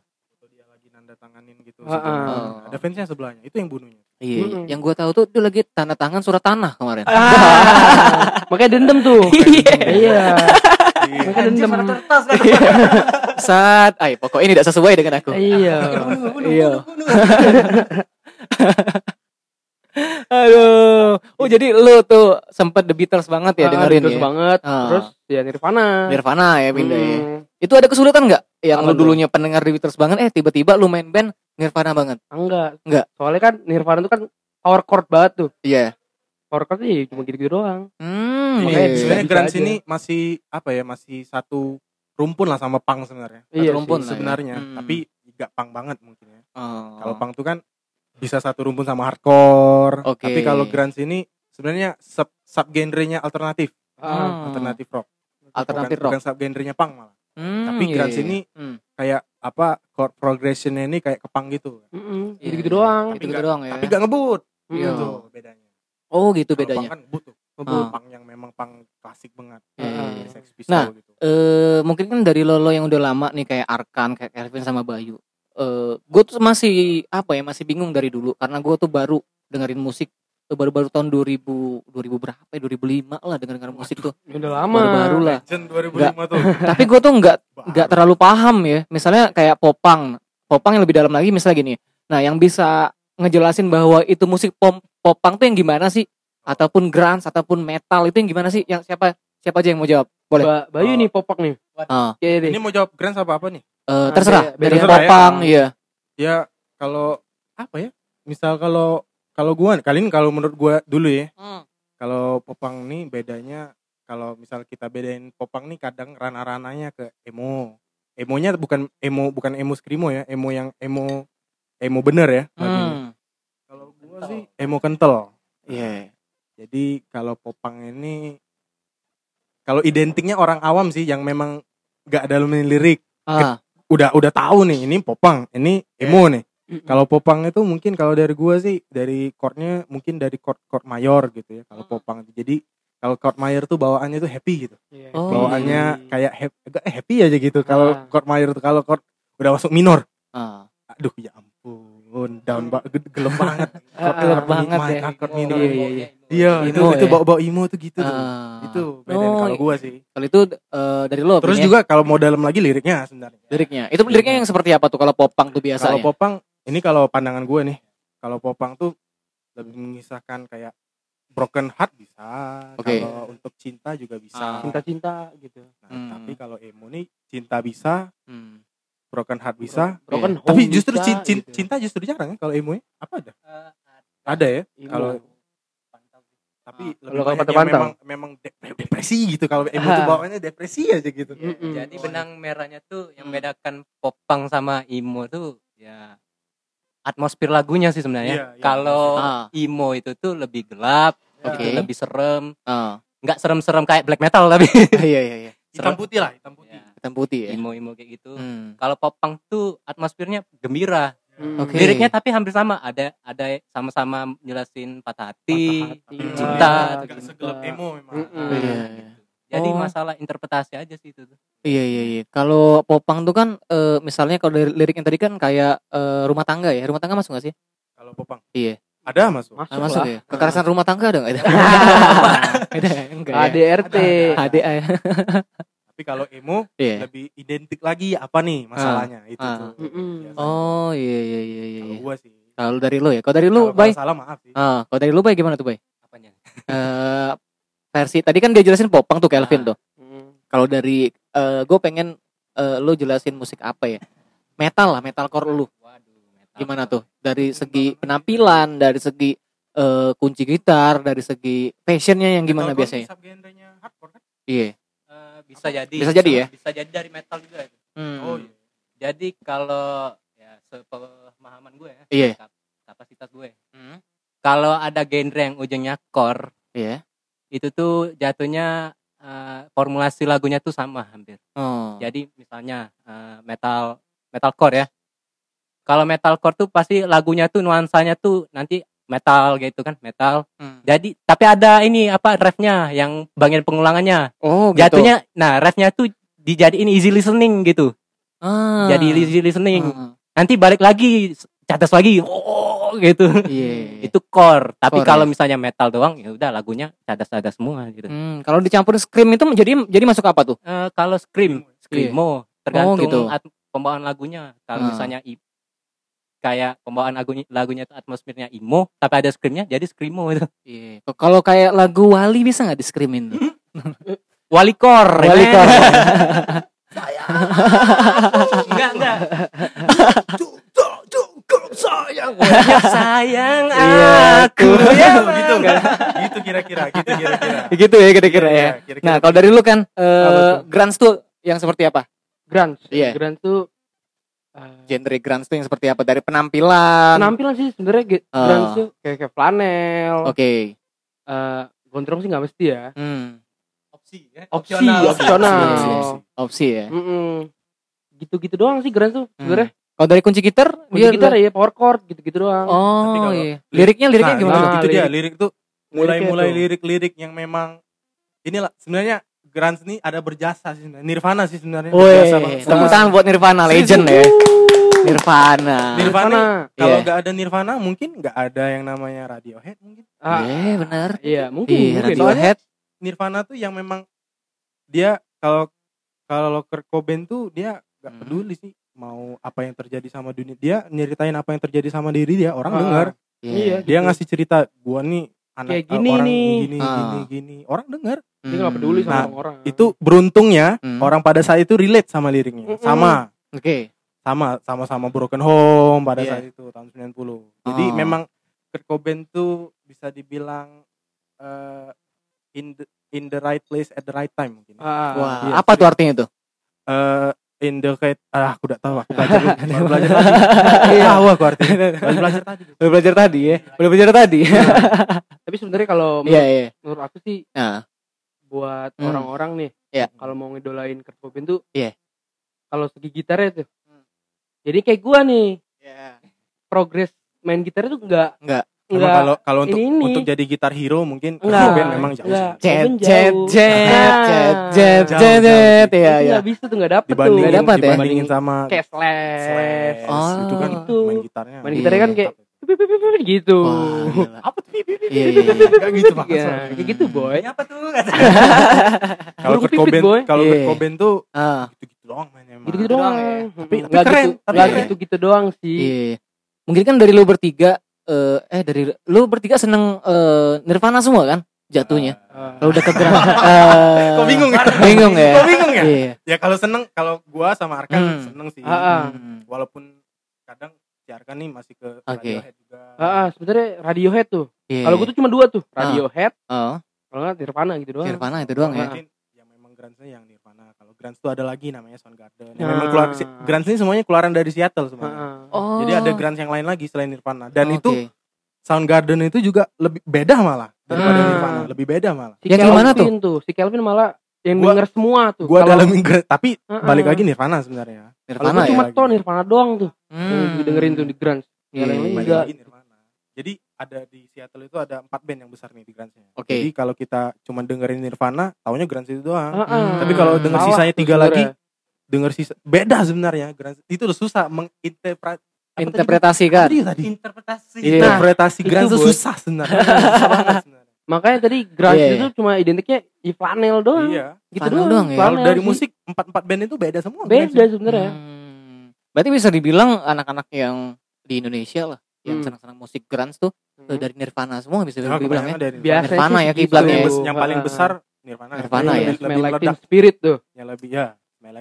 Nanda tanganin gitu Ah, ah. meninggal. ada fansnya sebelahnya itu yang bunuhnya Iya, Mm-mm. yang gua tahu tuh dia lagi tanda tangan surat tanah kemarin. ah, makanya dendam tuh Iya. iya Iya. makanya dendam kertas kan. Saat, ay pokoknya ini tidak sesuai dengan aku. iya Iya. Aduh. Oh jadi lu tuh sempet The Beatles banget ya Ah, dengerin Beatles ya. banget Ah. terus ya Nirvana Nirvana ya pindah ya. Hmm, Itu ada kesulitan nggak? Yang Apa lu dulunya pendengar The Beatles banget, eh tiba-tiba lu main band Nirvana banget. enggak Enggak. soalnya kan Nirvana itu kan power chord banget tuh Iya. power chord sih cuma gitu-gitu doang Hmm. Makanya iya. sebenarnya bisa grunge aja. ini masih apa ya masih satu rumpun lah sama punk sebenarnya Satu Iya rumpun sih. lah ya. sebenarnya Hmm. tapi nggak punk banget mungkin ya Oh. kalau punk tuh kan bisa satu rumpun sama hardcore Oke. tapi kalau grunge ini sebenarnya sub sub genrenya alternatif Hmm. alternatif rock Alternatif bukan, rock. bukan sub genrenya punk malah Hmm, tapi iya, grunge iya. ini Hmm. kayak apa chord progressionnya ini kayak ke punk gitu mm-mm, Iya, gitu-gitu iya. doang Gitu-gitu nggak- doang ya. tapi nggak ngebut Iya. gitu bedanya Oh gitu Kalau bedanya. punk kan ngebut tuh ngebut Ah. punk yang memang punk klasik banget Iya, iya, iya. Sex Pistol Nah, gitu eh mungkin kan dari Lolo yang udah lama nih kayak Arkan, kayak Kelvin sama Bayu. Eh gue tuh masih apa ya masih bingung dari dulu karena gue tuh baru dengerin musik eh, baru-baru tahun 2000 2000 berapa ya? 2005 lah denger musik tuh. udah lama. Baru-baru lah. Legend 2005 tuh. tapi gue tuh nggak nggak terlalu paham ya. Misalnya kayak popang. Popang yang lebih dalam lagi misalnya gini. Nah yang bisa ngejelasin bahwa itu musik pop popang tuh yang gimana sih? Ataupun grunge ataupun metal itu yang gimana sih? Yang siapa siapa aja yang mau jawab? Boleh? Ba- Bayu Oh. nih popak nih. Ah, Oke deh ini mau jawab grunge apa apa nih? Eh, terserah. beda- dari ya. popang iya. Ya kalau apa ya? Misal kalau kalau gua kali ini kalau menurut gua dulu ya kalau popang nih bedanya kalau misal kita bedain popang nih kadang rana-rananya ke emo emonya bukan emo bukan emo screamo ya emo yang emo emo bener ya. Hmm. kalau gua sih emo kental Iya. jadi kalau popang ini kalau identiknya orang awam sih yang memang gak dalamin lirik Ah, udah udah tahu nih ini popang ini emo nih Kalau popang itu mungkin kalau dari gua sih dari chordnya mungkin dari chord chord mayor gitu ya kalau popang jadi kalau chord mayor tuh bawaannya tuh happy gitu Iya. Oh. bawaannya kayak happy, agak happy aja gitu kalau Ah. chord mayor tuh kalau chord udah masuk minor ah. aduh ya ampun down ba- ge- gelem banget Ah, chord gelem chord banget ya. chord Oh, minor iya, iya, iya. iya itu Emo itu ya. bawa bawa emo tuh gitu tuh Ah. itu beda Oh, kalau gua sih Kalau itu eh, dari lo terus juga kalau mau dalam lagi liriknya sebenarnya liriknya. Itu liriknya yang seperti apa tuh kalau popang tuh biasa kalau popang ini kalau pandangan gue nih kalau popang tuh lebih mengisahkan kayak broken heart bisa Oke. kalau untuk cinta juga Ah. bisa cinta-cinta gitu Nah, Hmm. tapi kalau emo nih cinta bisa Hmm. broken heart bisa broken home tapi justru bisa, cin- cin- gitu. cinta justru jarang ya kalau emo ya apa ada Eh, ada ya kalau tapi Ah. lebih Kalau banyak kata yang pantau. memang memang de- depresi gitu kalau emo tuh Ah. bawaannya depresi aja gitu Mm-mm. Jadi benang merahnya tuh yang Hmm. bedakan popang sama emo tuh ya atmosfer lagunya sih Iya, sebenarnya. iya, Kalau Ah. emo itu tuh lebih gelap, Oke. itu lebih serem. Ah. Nggak serem-serem kayak black metal tapi iya iya iya. hitam putih lah hitam putih Ya. hitam putih ya. imo-imo kayak gitu. Hmm. Kalau popang tuh atmosfernya gembira. Hmm. Oke. Liriknya tapi hampir sama. Ada ada sama-sama jelasin patah hati, Patah hati, cinta. ah, Gak cinta. segelap emo memang. Mm-mm. Iya. Jadi Oh. masalah interpretasi aja sih itu tuh. Iya iya iya. Kalau popang tuh kan eh, misalnya kalau dari lirik yang tadi kan kayak eh, rumah tangga ya. Rumah tangga masuk gak sih? Kalau popang. Iya. Ada masuk. Masuk, Ah, masuk lah. ya. Kekerasan rumah tangga ada enggak? ada ya? enggak ya? ADRT. ADA ya. Tapi kalau emo Iya. lebih identik lagi apa nih masalahnya itu ah. tuh. Biasanya. Oh iya iya iya iya. Kalau iya. gua sih. Kalau dari lu ya. Kalau dari lu, Bay. salah maaf sih. Ah, kalau dari lu Bay gimana tuh, Bay? Apanya? Eh versi tadi kan dia jelasin popang tuh Kelvin Ah. tuh. Mm. Kalau dari eh gue pengen eh, lu jelasin musik apa ya? Metal lah, metalcore lu. Waduh, metal. Gimana tuh? Dari segi penampilan, dari segi eh, kunci gitar, dari segi fashionnya yang gimana Metalcore biasanya? Subgenrenya hardcore kan? Iya. Eh, bisa jadi. Bisa jadi ya? Bisa jadi dari metal juga. itu. Hmm. Oh iya. Jadi kalau ya sepemahaman gue ya, Iya. kap- kapasitas gue. Hmm. Kalau ada genre yang ujungnya core, Iya. Itu tuh jatuhnya eh, formulasi lagunya tuh sama hampir. Oh. Jadi misalnya eh, metal metalcore ya. Kalau metalcore tuh pasti lagunya tuh nuansanya tuh nanti metal gitu kan, metal. Hmm. Jadi tapi ada ini apa refnya yang bagian pengulangannya. Oh, gitu. Jatuhnya nah refnya tuh dijadiin easy listening gitu. Ah. Jadi easy listening. Ah. Nanti balik lagi catas lagi oh gitu. Iya. itu core. Tapi Core, kalau ya. misalnya metal doang ya udah lagunya cadas-cadas semua gitu. Hmm, kalau dicampur scream itu menjadi jadi masuk apa tuh? Eh, kalau scream, screamo tergantung gitu. at- pembawaan lagunya. Kalau Ah. misalnya i- kayak pembawaan lagunya lagunya itu atmosfernya emo, tapi ada screamnya jadi screamo itu. Iya. Kalau kayak lagu Wali bisa nggak di screamin tuh? Wali core. Wali core. enggak enggak. Sayang. Sayang Iya, aku. aku. Ya, gitu Bang. gitu kira-kira, gitu kira-kira. gitu ya kira-kira ya. Iya, kira-kira. Nah, kalau dari lu kan eh tuh? grunge tuh yang seperti apa? Grunge. Iya. Grunge tuh eh, Genre grunge tuh yang seperti apa? Dari penampilan. penampilan sih sebenarnya ge- Ah. grunge tuh kayak kayak flanel. Oke. Eh, gondrong sih nggak mesti ya. Hmm. Opsi ya. Opsi, Opsional. opsional. Opsi, opsi. Opsi ya. Mm-mm. Gitu-gitu doang sih grunge tuh sebenarnya. Kalau dari kunci gitar, Kunci gitar ya power chord gitu-gitu doang. Oh Tapi kalau iya. Liriknya liriknya Nah, gimana? nah, itu dia lirik. tuh mulai-mulai lirik-lirik yang memang inilah sebenarnya grunge nih ada berjasa sih sebenarnya. Nirvana sih sebenarnya berjasa banget. tepuk tangan buat Nirvana legend ya. Nirvana. Nirvana kalau Iya. nggak ada Nirvana mungkin nggak ada yang namanya Radiohead mungkin Ah, Iya, benar. iya, mungkin. Iya, mungkin. Radiohead. Nirvana tuh yang memang dia kalau kalau Kurt Cobain tuh dia nggak Hmm. peduli sih mau apa yang terjadi sama dunia dia nyeritain apa yang terjadi sama diri dia orang Ah, dengar Iya, dia gitu. ngasih cerita gua nih anak Kayak gini orang nih. gini Ah. gini gini orang dengar Dia nggak peduli sama Nah, orang. itu beruntungnya Hmm. orang pada saat itu relate sama liriknya Mm-mm. sama Oke. sama sama-sama broken home pada Iya. saat itu tahun 90 jadi Oh. memang Kurt Cobain tuh bisa dibilang eh, in the in the right place at the right time mungkin Ah, Wah, iya, apa tuh artinya tuh? eh in the right ah aku udah tahu aku belajar baru belajar tadi Iya. tahu aku artinya baru belajar tadi Udah belajar tadi ya. Udah belajar tadi. Tapi sebenarnya kalau Iya, menurut, iya. menurut aku sih Nah, buat Hmm. orang-orang nih, Iya. kalau mau ngidolain Kurt Cobain tuh, kalau segi gitarnya tuh, Hmm. jadi kayak gua nih, Iya. progres main gitarnya tuh enggak Enggak. Enggak kalau kalau untuk ini, ini. untuk jadi gitar hero mungkin Enggak, Cobain memang jauh enggak. sih. Jet Cobain jet jauh. jet jet jet Jauh, jet jauh. jet itu ya ya. nggak bisa tuh nggak dapet dibandingin tuh Nggak dapat ya? dibandingin sama kayak slash, Slash, Oh. itu kan Itu. main gitarnya main gitarnya kan Iya. kayak gitu apa tuh Iya, iya, iya. Gitu Pak. ya, kayak gitu boy apa tuh? Kalau Kurt Cobain, kalau Kurt Iya. Cobain tuh Ah, gitu-gitu doang mainnya gitu-gitu doang ya. Hmm, Tapi- nggak keren, gitu tapi nggak keren. gitu-gitu doang sih iya. Mungkin kan dari lu bertiga eh eh dari lu bertiga seneng eh, Nirvana semua kan jatuhnya. Ah. Kalau udah ke Grand eh, Kok bingung ya? Bingung ya. Kok bingung ya? Iya. Ya kalau seneng, kalau gua sama Arkan Hmm. seneng sih. Ah. Hmm. Walaupun kadang si Arkan nih masih ke Oke. Radiohead juga. Ah, ah, sebenarnya Radiohead tuh Iya. kalau gue tuh cuma dua tuh Radiohead oh, kalau nggak Nirvana gitu doang Nirvana itu doang ya. Mungkin yang memang Grunge yang Nirvana. Kalau Grunge tuh ada lagi namanya Soundgarden. Yang Ah. memang keluar Grunge ini semuanya keluaran dari Seattle Ah, semuanya. ah. Oh. Jadi ada Grunge yang lain lagi selain Nirvana. Dan Oke. itu Soundgarden itu juga lebih beda malah daripada Ah. Nirvana, lebih beda malah. si Yang gimana Kelvin tuh si Kelvin malah yang Gua- denger semua tuh. Gua Kalau- dalam Inggris, tapi Heeh. balik lagi Nirvana sebenarnya. Nirvana ya. cuma tuh Nirvana doang tuh. Hmm. Yang didengerin tuh di Grunge. Iya, Yang lain iya, lagi Nirvana. Jadi ada di Seattle itu ada empat band yang besar nih di Grunge-nya. Oke. Jadi kalau kita cuma dengerin Nirvana, taunya Grunge itu doang. Heeh. Hmm. Tapi kalau denger Salah sisanya tiga lagi, denger sisa beda sebenarnya. Grunge itu udah susah menginterpret Interpretasikan. Apa tadi tadi? interpretasi Iya. Interpretasi itu, Grunge itu susah sebenarnya. Makanya tadi Grunge Iya. itu cuma identiknya di flanel doang. Iya. Gitu Flanel doang. doang ya. Flanel dari sih. musik empat empat band itu beda semua. beda sebenarnya. Hmm. Berarti bisa dibilang anak-anak yang di Indonesia lah yang Hmm. senang-senang musik grunge tuh eh, dari Nirvana semua bisa Nah, dibilang ya. Biasanya Nirvana ya kiblatnya yang, ya. yang paling besar Nirvana. Nirvana ya. lebih, lebih meledak, Spirit tuh yang lebih ya,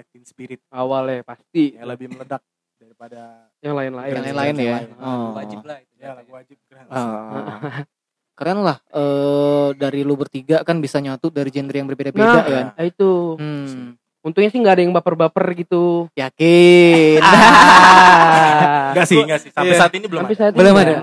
Teen Spirit awalnya pasti. yang lebih meledak daripada Yang lain-lain. Yang lain-lain ya. lain. Oh. wajib lah itu ya lagu wajib Grunge. Ah. Keren lah eh dari lu bertiga kan bisa nyatu dari genre yang berbeda-beda Nah, kan. Nah, itu. Hmm. Untungnya sih nggak ada yang baper-baper gitu. Yakin. Enggak sih, enggak sih. Sampai Iya. saat ini belum ada. saat Belum ini ada.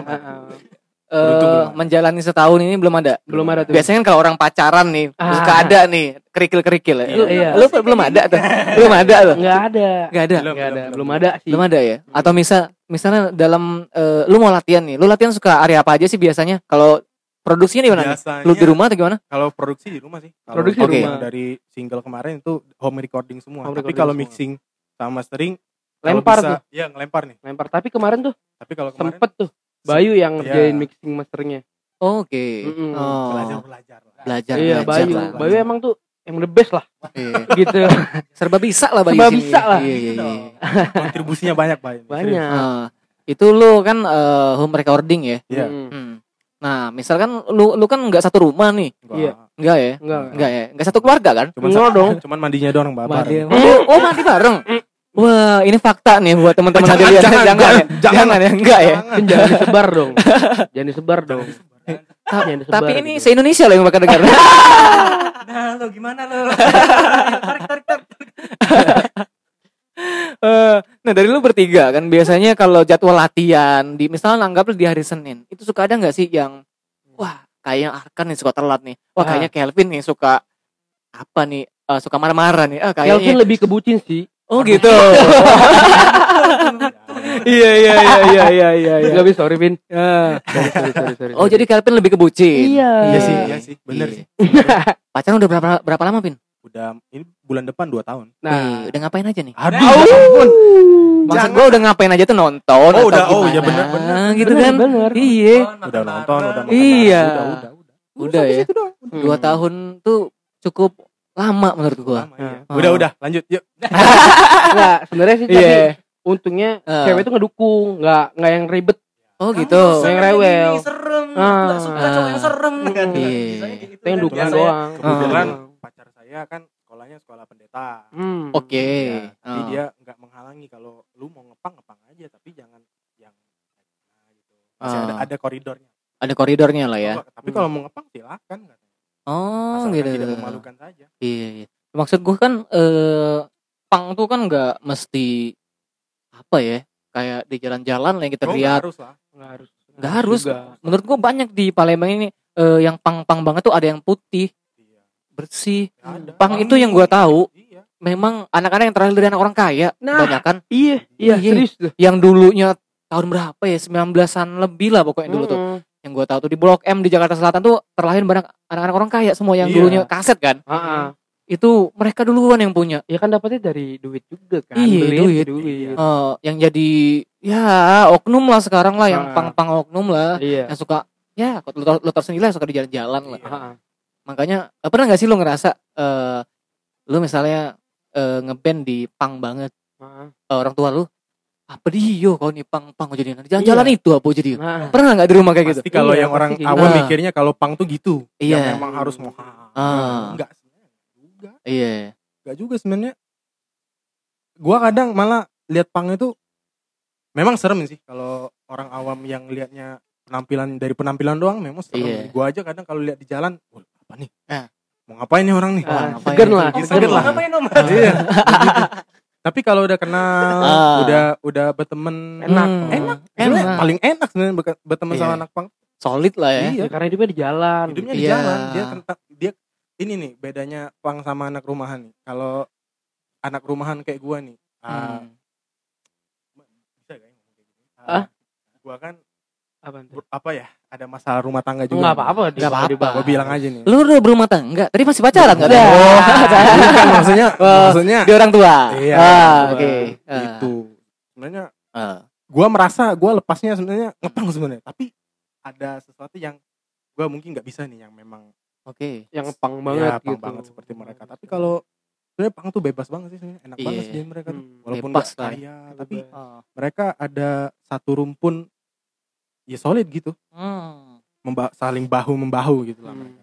Eh, menjalani setahun ini belum ada. Belum ada tuh. Biasanya kan kalau orang pacaran nih, Ah. suka ada nih kerikil-kerikil ya. Lu, Iya. lu belum ada tuh. belum ada tuh. Nggak ada. Enggak ada. Belum, Nggak ada. belum, ada sih. Belum ada ya? Atau misal misalnya dalam eh, lu mau latihan nih, lu latihan suka area apa aja sih biasanya? Kalau produksinya di mana? Biasanya Lu di rumah atau gimana? kalau produksi di rumah sih. Kalau Produksi di yang rumah. dari single kemarin itu home recording semua. Home Tapi recording kalau semua. mixing sama mastering kalau Lempar bisa- tuh. Iya, ngelempar nih. Lempar. Tapi kemarin tuh Tapi kalau kemarin sempet tuh. Bayu yang Iya. ngerjain mixing masternya. Oke. Mm-mm. Oh. belajar belajar. Belajar. Iya, belajar Bayu. lah. Bayu emang tuh emang the best lah Iya. gitu. Serba bisa lah Bayu Serba sini. bisa lah. Iya, iya, Gitu iya. Kontribusinya banyak. Serius. Banyak. Ah, itu lu kan eh, home recording ya. Iya. Mm. Hmm. Nah, misalkan lu lu kan nggak satu rumah nih. Enggak. Iya. Enggak ya? Enggak. Enggak ya? Enggak satu keluarga kan? Cuman Enggak dong. Cuman mandinya doang babar. Mandi. Oh, oh, mandi bareng. Wah, ini fakta nih buat teman-teman Jangan, lihat. jangan, jangan, jangan, ya. jangan. jangan ya, enggak ya. Jangan disebar dong. Jangan disebar dong. Jangan disebar Tapi ini gitu. se-Indonesia loh yang bakal dengar. nah lo gimana lo tarik tarik tarik Eh, nah dari lu bertiga kan biasanya kalau jadwal latihan di misalnya anggaplah di hari Senin itu suka ada nggak sih yang wah kayaknya Arkan nih suka telat nih wah Ah. kayaknya Kelvin nih suka apa nih eh, suka marah-marah nih ah Kelvin kayaknya lebih kebucin sih. oh gitu iya iya iya iya iya iya iya. Bisa sorry Vin. Ah. Sorry sorry sorry. sorry. oh jadi Kelvin lebih kebucin Iya. Iya sih, iya sih. Bener Iya. sih. pacaran udah berapa berapa lama Pin? Udah ini bulan depan 2 tahun. Nah, Wih, udah ngapain aja nih? Aduh, ya ampun. Maksud Jangan. gua udah ngapain aja tuh nonton Oh, atau udah. Oh, gimana? iya bener, bener, gitu bener, kan bener. iya Udah nonton, udah makan. Iya. Udah, udah, udah. Udah sampai ya. doang. Hmm. dua tahun tuh cukup lama menurut gua Lama, iya. Ah. Udah, udah, lanjut. Yuk. Enggak, sebenarnya sih tapi Iya. untungnya Ah. cewek itu ngedukung, enggak enggak yang ribet. oh gitu Yang rewel. serem Ah. nggak suka cowok yang serem kan Iya. Gitu Itu yang kan, dukungan doang. Kebetulan Ah. pacar saya kan sekolahnya sekolah pendeta. Hmm. oke Ya, jadi Oh. dia nggak menghalangi kalau lu mau ngepang ngepang aja tapi jangan yang nah, gitu. Masih Ah. ada ada koridornya. ada koridornya lah ya Oh, tapi kalau mau ngepang silakan katanya. oh Asalkan gitu tidak memalukan saja. iya iya maksud gua kan eh pang tuh kan nggak mesti apa ya kayak di jalan-jalan lah yang kita Oh, nggak lihat harus lah. Enggak harus. nggak harus juga. menurut gua banyak di Palembang ini eh, yang pang-pang banget tuh ada yang putih. Bersih Ada. pang itu yang gua tahu Iya. memang anak-anak yang terlahir dari anak orang kaya Nah. banyak kan Iya, iya, Iya. serius tuh. yang dulunya tahun berapa ya 19-an lebih lah pokoknya dulu tuh yang gue tahu tuh di Blok M di Jakarta Selatan tuh terlahir banyak anak-anak orang kaya semua yang Iya. dulunya kaset kan Ah, ah. itu mereka duluan yang punya Ya kan dapetnya dari duit juga kan. Iya, Beli duit. duit. Eh, yang jadi ya oknum lah sekarang lah yang Ah. pang-pang oknum lah Iya. yang suka ya lu tau sendiri lah suka di jalan-jalan lah Iya. Makanya eh, pernah nggak sih lu ngerasa eh lu misalnya eh, ngeband di pang banget Ah, eh, orang tua lu apa dia kalau nih pang-pang jadi jalan-jalan Iya. itu apa jadi Nah, pernah nggak di rumah kayak gitu Pasti kalau Iya, yang orang pasti awam gitu. mikirnya kalau pang tuh gitu. Iya. Yang memang harus mau Ah. Enggak sebenarnya. Juga. iya Enggak juga sebenarnya. Gua kadang malah lihat pang itu memang serem sih kalau orang awam yang lihatnya penampilan dari penampilan doang memang serem. Iya. Gua aja kadang kalau lihat di jalan, "Wah, apa nih? Ah. Mau ngapain nih orang nih? ah, ngapain? segan lah. Segan segan lah. ngapain om Iya. Tapi kalau udah kenal, Ah. udah udah berteman Enak. Hmm, enak. enak paling enak sebenarnya berteman sama Iya. anak pang. solid lah ya Iya. Ya, karena hidupnya di jalan. Hidupnya di Iya. jalan. Dia tentang dia ini nih bedanya pang sama anak rumahan nih. Kalau anak rumahan kayak gua nih, ah, Hmm. bisa gak ya ngomong kayak gini? Ah, Gua kan Apa apa ya? Ada masalah rumah tangga juga. Enggak apa-apa. Nggak apa-apa. Gue bilang aja nih. Lu udah berumah tangga? Tadi masih pacaran kan? Udah. Bukan, maksudnya Oh, maksudnya Di orang tua. Iya, Ah, oke. Ah, itu. Sebenarnya ah. gua merasa gua lepasnya sebenarnya ngepang sebenarnya, tapi ada sesuatu yang gua mungkin nggak bisa nih yang memang Oke. Yang pang banget, banget pang gitu. banget seperti mereka. Tapi kalau sebenarnya pang tuh bebas banget sih sebenarnya, enak Iya. banget sih jadi mereka tuh. Hmm, Walaupun bebas nggak kaya, tapi Ah. mereka ada satu rumpun ya solid gitu, Hmm. memba saling bahu membahu gitu lah Hmm. mereka.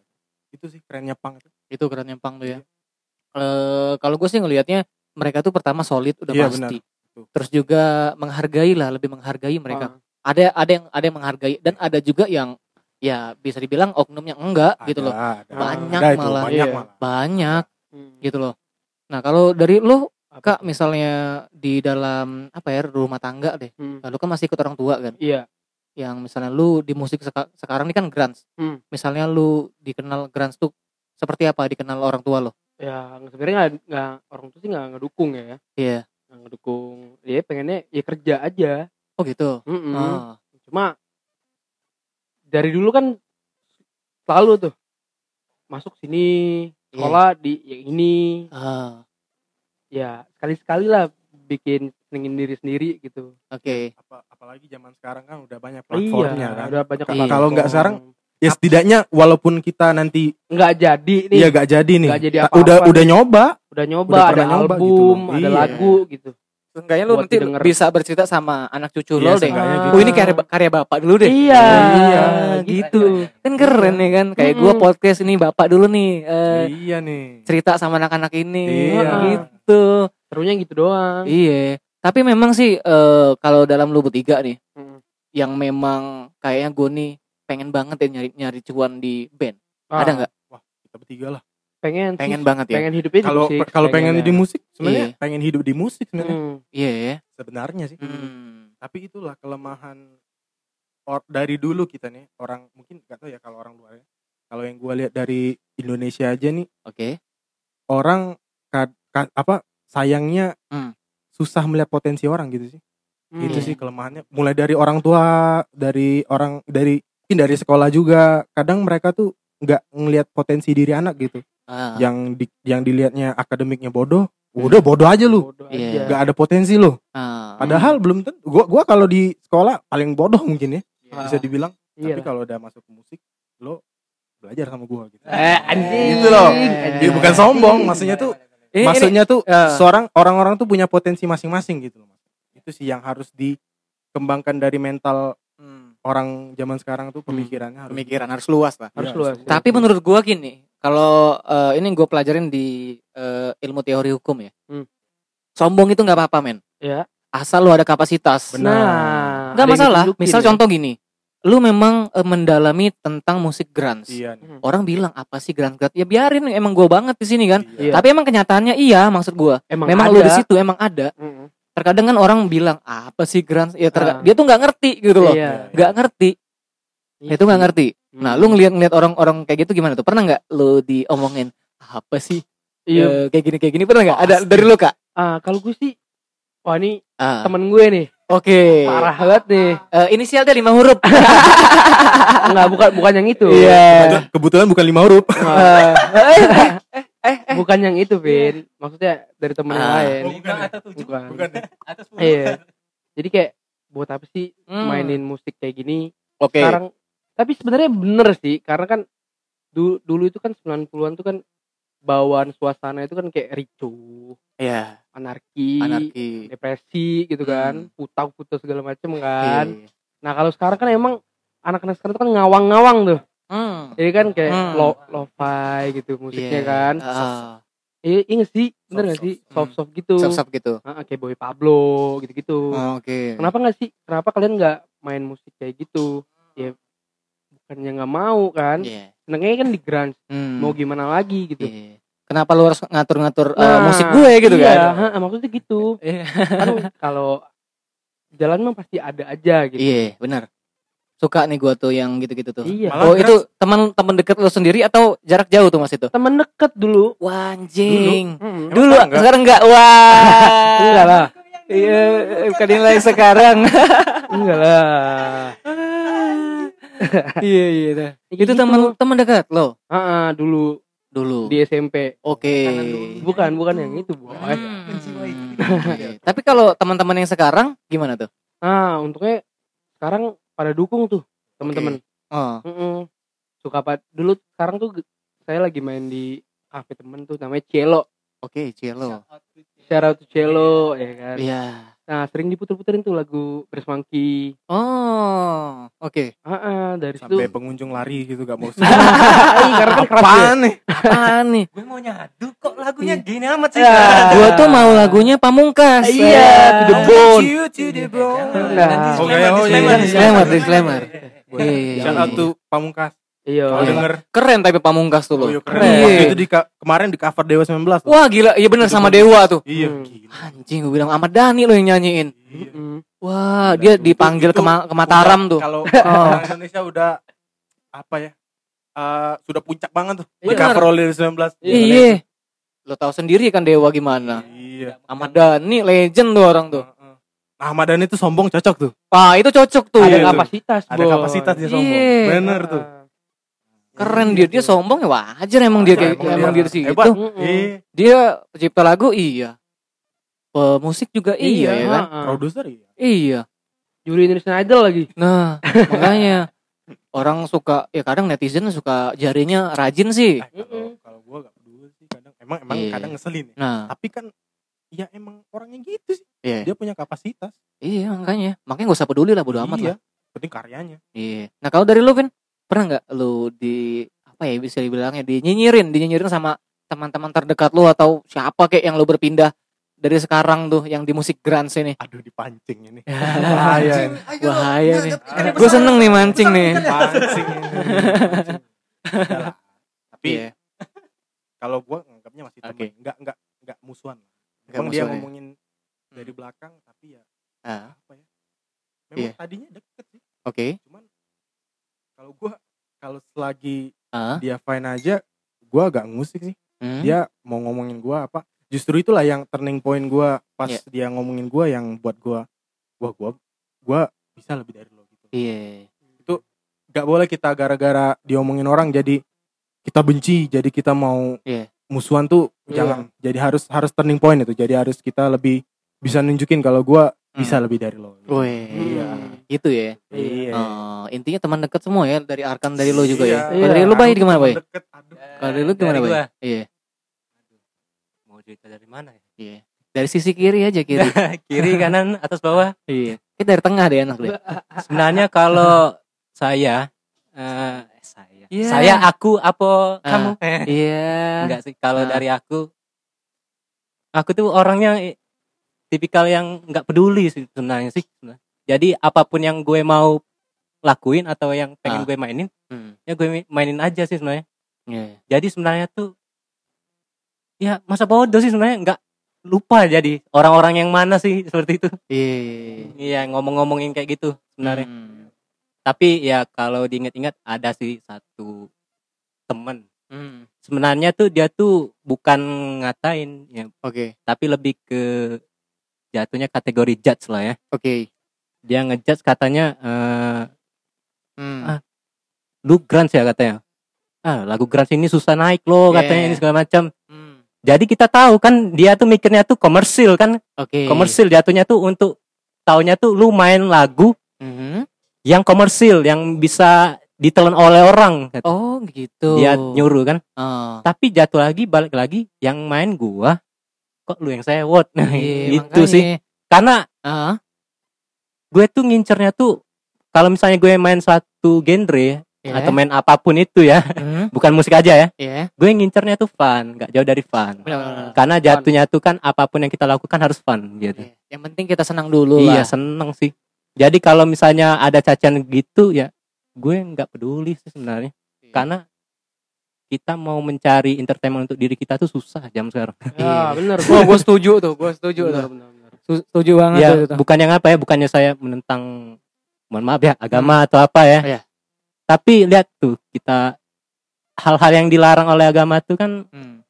Itu sih kerennya pang itu. Itu kerennya pang tuh ya. Eh kalau gue sih ngelihatnya mereka tuh pertama solid udah Iya, pasti. Betul. Terus juga menghargai lah, lebih menghargai mereka. Ah, Ada ada yang ada yang menghargai dan ada juga yang ya bisa dibilang oknumnya enggak gitu loh. Ada, ada. Banyak Ada itu, malah. banyak Iya. malah. Banyak hmm. gitu loh. Nah, kalau dari lu Apa? Kak misalnya di dalam apa ya rumah tangga deh. Hmm. Lalu kan masih ikut orang tua kan. Iya. Yang misalnya lu di musik seka- sekarang ini kan grunge. Hmm. Misalnya lu dikenal grunge tuh seperti apa dikenal orang tua lo? Ya sebenarnya nggak orang tuh sih nggak ngedukung ya. Iya. Nggak ngedukung. Dia pengennya ya kerja aja. Oh gitu. Mm-mm. Ah. Cuma dari dulu kan selalu tuh masuk sini Iya. sekolah di yang ini Ah, ya sekali-sekali lah bikin senengin diri sendiri gitu. Oke. Apa, apalagi zaman sekarang kan udah banyak platformnya iya, kan. udah banyak Iya. platform. Kalau nggak sekarang, Ya setidaknya walaupun kita nanti nggak jadi nih, iya gak jadi nih. Nggak jadi Ta- apa-apa udah nih. udah nyoba. udah nyoba udah ada nyoba gitu album, loh. ada Iya. lagu gitu. Seenggaknya lu Buat nanti didengar. bisa bercerita sama anak cucu Iya, lo deh. seenggaknya gitu. Oh ini karya, karya bapak dulu deh. Iya, Iya, gitu. gitu. Kan keren ya kan. Kayak gua podcast ini bapak dulu nih. eh, iya nih. cerita sama anak-anak ini. Iya. Gitu. Serunya gitu doang. Iya. Tapi memang sih eh, kalau dalam lu bertiga nih, Mm. yang memang kayaknya gue nih pengen banget ya nyari nyari cuan di band. Ah, Ada nggak? Kita bertiga lah. Pengen, Pengen sih, banget ya. pengen hidupnya di Kalau musik. kalau pengen pengennya. di musik sebenarnya Iya. pengen hidup di musik sebenarnya. Hmm. Iya ya. Sebenarnya sih. Hmm. Tapi itulah kelemahan or, dari dulu kita nih orang mungkin gak tahu ya kalau orang luar ya. Kalau yang gua lihat dari Indonesia aja nih Oke. orang kad- kad- apa sayangnya Hmm. Susah melihat potensi orang gitu sih. Hmm. Itu Iya. sih kelemahannya. Mulai dari orang tua, dari orang dari mungkin dari sekolah juga. Kadang mereka tuh nggak ngelihat potensi diri anak gitu. Ah, Yang di, yang dilihatnya akademiknya bodoh, udah bodoh aja lu. Bodoh Iya. Nggak ada potensi lu. ah. Padahal belum tentu. Gua gua kalau di sekolah paling bodoh mungkin ya bisa dibilang. Iya. Tapi kalau udah masuk ke musik, lo belajar sama gua gitu. Eh, anjing. Gitu loh. Anjing. Iya, bukan sombong, maksudnya tuh Ini- ini- maksudnya tuh eh, seorang orang-orang tuh punya potensi masing-masing gitu loh. Mas. Itu sih yang harus dikembangkan dari mental hmm, orang zaman sekarang tuh pemikirannya harus pemikiran harus luas lah. Harus Iya, luas. Tapi menurut gua gini, kalau eh, ini gue pelajarin di eh, ilmu teori hukum ya. Hmm. Sombong itu nggak apa-apa men. Ya. Asal lu ada kapasitas. Benar. Nah, Nggak masalah. Misal ya. contoh gini, lu memang eh, mendalami tentang musik grunge. Iya nih. Hmm. Orang bilang apa sih grunge grunge? Ya biarin, emang gua banget di sini kan. Iya. Tapi emang kenyataannya iya, maksud gua. Emang, memang ada. lu di situ emang ada. Mm-mm. Terkadang kan orang bilang apa sih grunge? Ya terga- Ah. dia tuh nggak ngerti gitu loh. Iya. Nggak ngerti. Itu nggak ngerti. Nah, Hmm. lu ngeliat ngeliat orang-orang kayak gitu gimana tuh? Pernah nggak lu diomongin apa sih? Iya. Eh, kayak gini kayak gini pernah nggak? Ada dari lu kak? Ah, kalau gue sih Wah ini Ah, temen gue nih Oke. Parah banget nih Eh, inisialnya lima huruf. Enggak bukan bukan yang itu Iya. Kebetulan- Kebetulan bukan lima huruf. Wah, Eh, Bukan yang itu Vin Maksudnya dari temen yang Ah. lain Oh, bukan ya? Bukan Bukan ya? Iya Jadi kayak Buat apa sih Hmm. mainin musik kayak gini Oke. Sekarang Tapi sebenarnya bener sih Karena kan Dulu, dulu itu kan 90-an tuh kan Bawaan suasana itu kan kayak ricuh Iya. Anarki, Anarki. Depresi gitu kan Hmm. Putau-putau segala macem kan Iya. Nah kalau sekarang kan emang Anak-anak sekarang tuh kan ngawang-ngawang tuh Hmm. Jadi kan kayak Hmm. lo lo-fi gitu musiknya Iya. kan. Ah, Iya, iya sih? Bener gak Soft-soft. sih? Hmm. Soft-soft gitu. Sop-sop gitu. Ah, kayak Boy Pablo gitu-gitu. Oh, Oke. Kenapa nggak sih? Kenapa kalian nggak main musik kayak gitu? Ya bukannya nggak mau kan? Iya. Senengnya kan di grunge. Hmm. Mau gimana lagi gitu. Iya. Kenapa lu harus ngatur-ngatur eh, Nah, musik gue gitu iya, kan? ha, maksudnya gitu. Iya. kan kalau jalan mah pasti ada aja gitu. Iya, benar. suka nih gua tuh yang gitu-gitu tuh. Iya. Malah Oh itu teman-teman deket lo sendiri atau jarak jauh tuh mas itu? Temen deket dulu. Wah, anjing. Mm-mm. Dulu, sekarang enggak? sekarang enggak. Wah. Enggak lah. Iya, bukan yang lain sekarang. Enggak lah. iya iya. dah. Ya, Itu gitu. teman teman dekat lo Ah, ah, dulu dulu. di SMP. Oke. Bukan, bukan yang itu, boy. Hmm. Tapi kalau teman-teman yang sekarang gimana tuh? Nah, untungnya sekarang pada dukung tuh teman-teman. Oh, Mm-mm. Suka apa? Dulu sekarang tuh saya lagi main di kafe temen tuh namanya Celo. oke, Cielo. Shout out to Celo ya kan. Iya. Nah, sering diputer-puterin tuh lagu Press Monkey. Oh, oke. Ah, ah, dari situ. sampai pengunjung lari gitu gak mau Iya, karena kan keras ya. apaan nih gue mau nyadu kok lagunya gini amat sih Ya. Gua tuh mau lagunya Pamungkas. Iya, to the bone. Oh, Nah. oh, iya, iya, iya. Disclaimer, disclaimer. Iya, iya, shout iya. out to Pamungkas Iya. kalau Iya. denger Keren tapi Pamungkas tuh lo. oh, iya, keren. Iya. Waktu itu di kemarin di cover Dewa 19 loh. Wah gila, iya bener sama Dewa tuh. iya Hmm. gila Anjing gue bilang Ahmad Dhani lo yang nyanyiin. Iya. Wah, dia Itu- dipanggil itu ke, Ma- ke Mataram udah- tuh. Kalau Oh. Indonesia udah apa ya? eh, sudah puncak banget tuh. Di Iya. cover oleh 19. Iya. Lo tahu sendiri kan Dewa gimana. Iya. Ahmad Dhani legend tuh orang tuh. Heeh. Nah, Ahmad Dhani itu sombong cocok tuh. Ah, itu cocok tuh. Ada Iya, tuh. kapasitas, Ada kapasitas dia sombong. Iya. Bener tuh. Keren dia, dia sombong ya wajar emang dia kayak Emang emang dia dia hebat. Mm-mm. Iya. Dia pencipta lagu iya. Pemusik juga iya, ya kan? Produser iya. Iya. Juri Indonesian Idol lagi. Nah, makanya orang suka ya kadang netizen suka jarinya rajin sih. Eh, kalau kalau gua gak peduli sih kadang emang emang Iya. kadang ngeselin ya. Nah, Tapi kan ya emang orangnya gitu sih. iya. Dia punya kapasitas. Iya, makanya. Makanya gak usah peduli lah bodo amat iya. lah. Penting karyanya. Iya. Nah, kalau dari lu Vin, pernah nggak lu di apa ya bisa dibilangnya dinyinyirin, dinyinyirin sama teman-teman terdekat lu atau siapa kayak yang lu berpindah dari sekarang tuh yang di musik grunge ini. Aduh dipancing ini. Bahaya ini. Bahaya nih. Gue seneng nih mancing nih. Lah. Tapi Iya. kalau gua nganggapnya masih teman. Oke. Enggak enggak enggak musuhan. Emang dia musuhan ya? ngomongin dari belakang tapi ya Ah, apa ya? Memang Iya. tadinya deket sih. Oke. Cuman kalau gua kalau selagi Ah, dia fine aja, gua agak ngusik sih. hmm. Dia mau ngomongin gua apa? Justru itulah yang turning point gua pas Iya. dia ngomongin gua yang buat gua wah gua gua bisa lebih dari lo gitu. Iya. Gak boleh kita gara-gara diomongin orang jadi kita benci, jadi kita mau Iya. musuhan tuh Iya. jangan. Jadi harus harus turning point itu. Jadi harus kita lebih bisa nunjukin kalau gua Hmm. Bisa lebih dari lo. Wih, Iya. itu ya. Iya. Oh, intinya teman dekat semua ya dari Arkan dari lo juga ya. Iya. Kalau dari lo baik gimana baik? Kalau dari lo gimana baik? gua. Iya. mau cerita dari mana ya Iya. Dari sisi kiri aja kiri. kiri kanan atas bawah iya. Kita dari tengah deh enak deh. sebenarnya kalau saya eh saya Iya. saya aku apa Ah. kamu Iya. enggak sih kalau Ah. dari aku aku tuh orangnya tipikal yang nggak peduli sih sebenarnya sih sebenarnya. jadi apa pun yang gue mau lakuin atau yang Ah. pengen gue mainin Hmm. ya gue mainin aja sih sebenarnya Iya. jadi sebenarnya tuh ya masa bodoh sih sebenarnya nggak lupa jadi orang-orang yang mana sih seperti itu Iya. iya ngomong-ngomongin kayak gitu sebenarnya Hmm. tapi ya kalau diingat-ingat ada sih satu temen Hmm. sebenarnya tuh dia tuh bukan ngatain ya Oke. tapi lebih ke jatuhnya kategori judge lah ya Oke. dia ngejudge katanya eh Hmm. Ah. lu grunge ya katanya ah lagu grunge ini susah naik loh katanya Yeah. ini segala macam Hmm. jadi kita tahu kan dia tuh mikirnya tuh komersil kan Oke. komersil jatuhnya tuh untuk taunya tuh lu main lagu Mhm. yang komersil yang bisa ditelan oleh orang. Oh gitu. dia nyuruh kan Oh. tapi jatuh lagi balik lagi yang main gua kok lu yang sewot nah Iya, itu makanya. sih karena Ah. gue tuh ngincernya tuh kalau misalnya gue main satu genre Iya. atau main apa pun itu ya Hmm. bukan musik aja ya Iya. gue ngincernya tuh fun nggak jauh dari fun karena jatuhnya tuh kan apa pun yang kita lakukan harus fun gitu Iya. Yang penting kita senang dulu iya lah. seneng sih jadi kalau misalnya ada cacian gitu ya gue nggak peduli sih sebenarnya Iya. karena kita mau mencari entertainment untuk diri kita tuh susah jam sekarang Ya, bener. Oh, gue setuju tuh, gue setuju Bener, tuh. bener, bener. Su- Setuju banget ya tuh, tuh. bukannya apa ya bukannya saya menentang mohon maaf ya agama atau apa ya Iya. tapi lihat tuh kita hal-hal yang dilarang oleh agama tuh kan Hmm.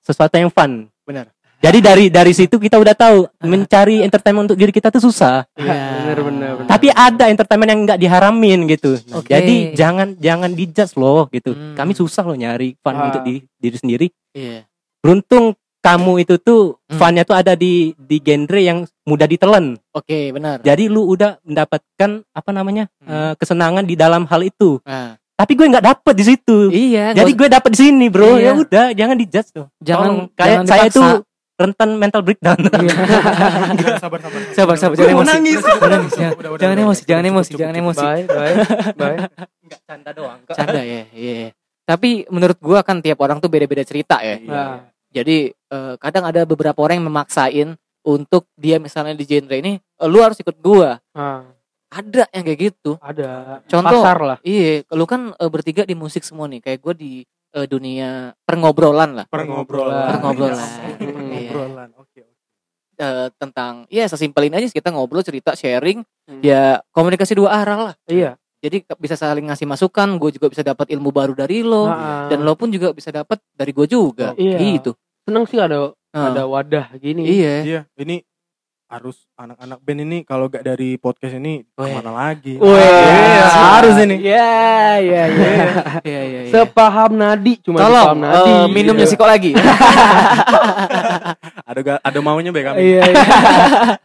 sesuatu yang fun Benar. Jadi dari dari situ kita udah tahu mencari entertainment untuk diri kita tuh susah Iya. bener bener bener. tapi ada entertainment yang nggak diharamin gitu Nah, Oke. jadi jangan jangan dijudge loh gitu Hmm. kami susah loh nyari fun Ah. untuk di, diri sendiri Iya. beruntung kamu itu tuh Hmm. funnya tuh ada di di genre yang mudah ditelan Oke, benar. jadi lu udah mendapatkan apa namanya Hmm. eh, kesenangan di dalam hal itu Nah, tapi gue nggak dapet di situ iya, jadi gue dapet di sini bro Iya. ya udah jangan dijudge tuh jangan Tolong. kayak jangan saya tuh rentan mental breakdown sabar sabar sabar sabar sabar jangan emosi. nangis. Jangan udah, emosi, jangan emosi, jangan emosi. Bye bye bye. nggak canda doang kok Canda ya, iya. Tapi menurut gua kan tiap orang tuh beda-beda cerita ya. Iya. Nah, Jadi eh, kadang ada beberapa orang yang memaksain untuk dia misalnya di genre ini, eh, lu harus ikut gua. nah, Ada yang kayak gitu. ada Contoh, pasar lah. Iya, lu kan eh, bertiga di musik semua nih. Kayak gua di eh, dunia perngobrolan lah. Perngobrolan. Perngobrolan. Perngobrolan. Oke. oke. Eh, tentang ya sesimpelin aja sih, kita ngobrol cerita sharing Hmm. ya komunikasi dua arah lah Iya. jadi bisa saling ngasih masukan gue juga bisa dapat ilmu baru dari lo Nah, dan lo pun juga bisa dapat dari gue juga Iya. gitu seneng sih ada Nah, ada wadah gini. iya Iya, ini harus anak-anak band ini kalau gak dari podcast ini Weh. ke mana lagi? Weh, Iya, harus ini. ya ya ya Sepaham nadi cuma tolong sepaham nadi. eh, minumnya gitu. sih kok lagi Ada ga- ada maunya be kami. iya iya.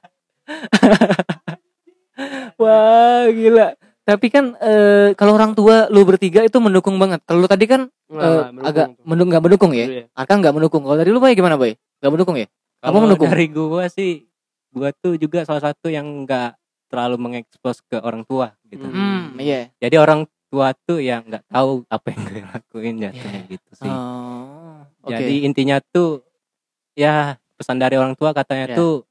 wah gila tapi kan eh, kalau orang tua lu bertiga itu mendukung banget kalau lu tadi kan nggak, mendukung agak mendukung nggak mendukung ya Iya. akan nggak mendukung kalau dari lu bay gimana bay nggak mendukung ya Apa Kalau mendukung? dari gua sih gua tuh juga salah satu yang nggak terlalu mengekspos ke orang tua gitu hmm iya jadi orang tua tuh yang nggak tahu apa yang gue lakuin jatuhnya gitu sih oh oke jadi intinya tuh ya pesan dari orang tua katanya Ya. tuh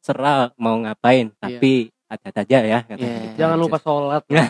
serah mau ngapain tapi hati-hati aja ya katanya Iya. gitu. Jangan lupa sholat. Iya.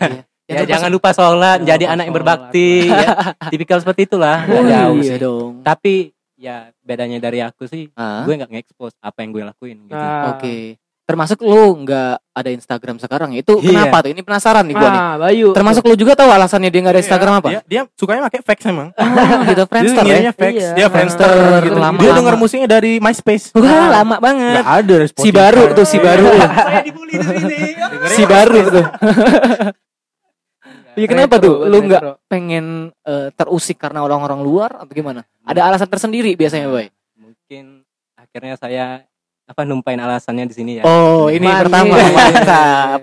ya Yang jangan lupa sholat Jangan jadi lupa anak yang sholat. berbakti ya. tipikal seperti itulah Oh, iya sih dong tapi ya bedanya dari aku sih Ah, gue nggak nge-expose apa yang gue lakuin gitu Nah, oke termasuk lu nggak ada Instagram sekarang ya? itu Iya. kenapa tuh ini penasaran nih gua nih Ah, Bayu. termasuk lu juga tahu alasannya dia nggak ada Instagram apa Dia, dia sukanya pakai fax emang. oh, gitu Friendster dia ya fax, Iya. dia Friendster Friendster, gitu. lama-lama. dia denger musiknya dari MySpace. Wah, lama banget Gak ada dari si Spotify. baru tuh si baru saya dibully di sini si baru tuh Iya kenapa Retro, tuh? Lu nggak retro. pengen eh, terusik karena orang-orang luar atau gimana? Ada alasan tersendiri biasanya boy? Mungkin akhirnya saya apa numpain alasannya di sini ya. Oh ini Manis. pertama. Mantap.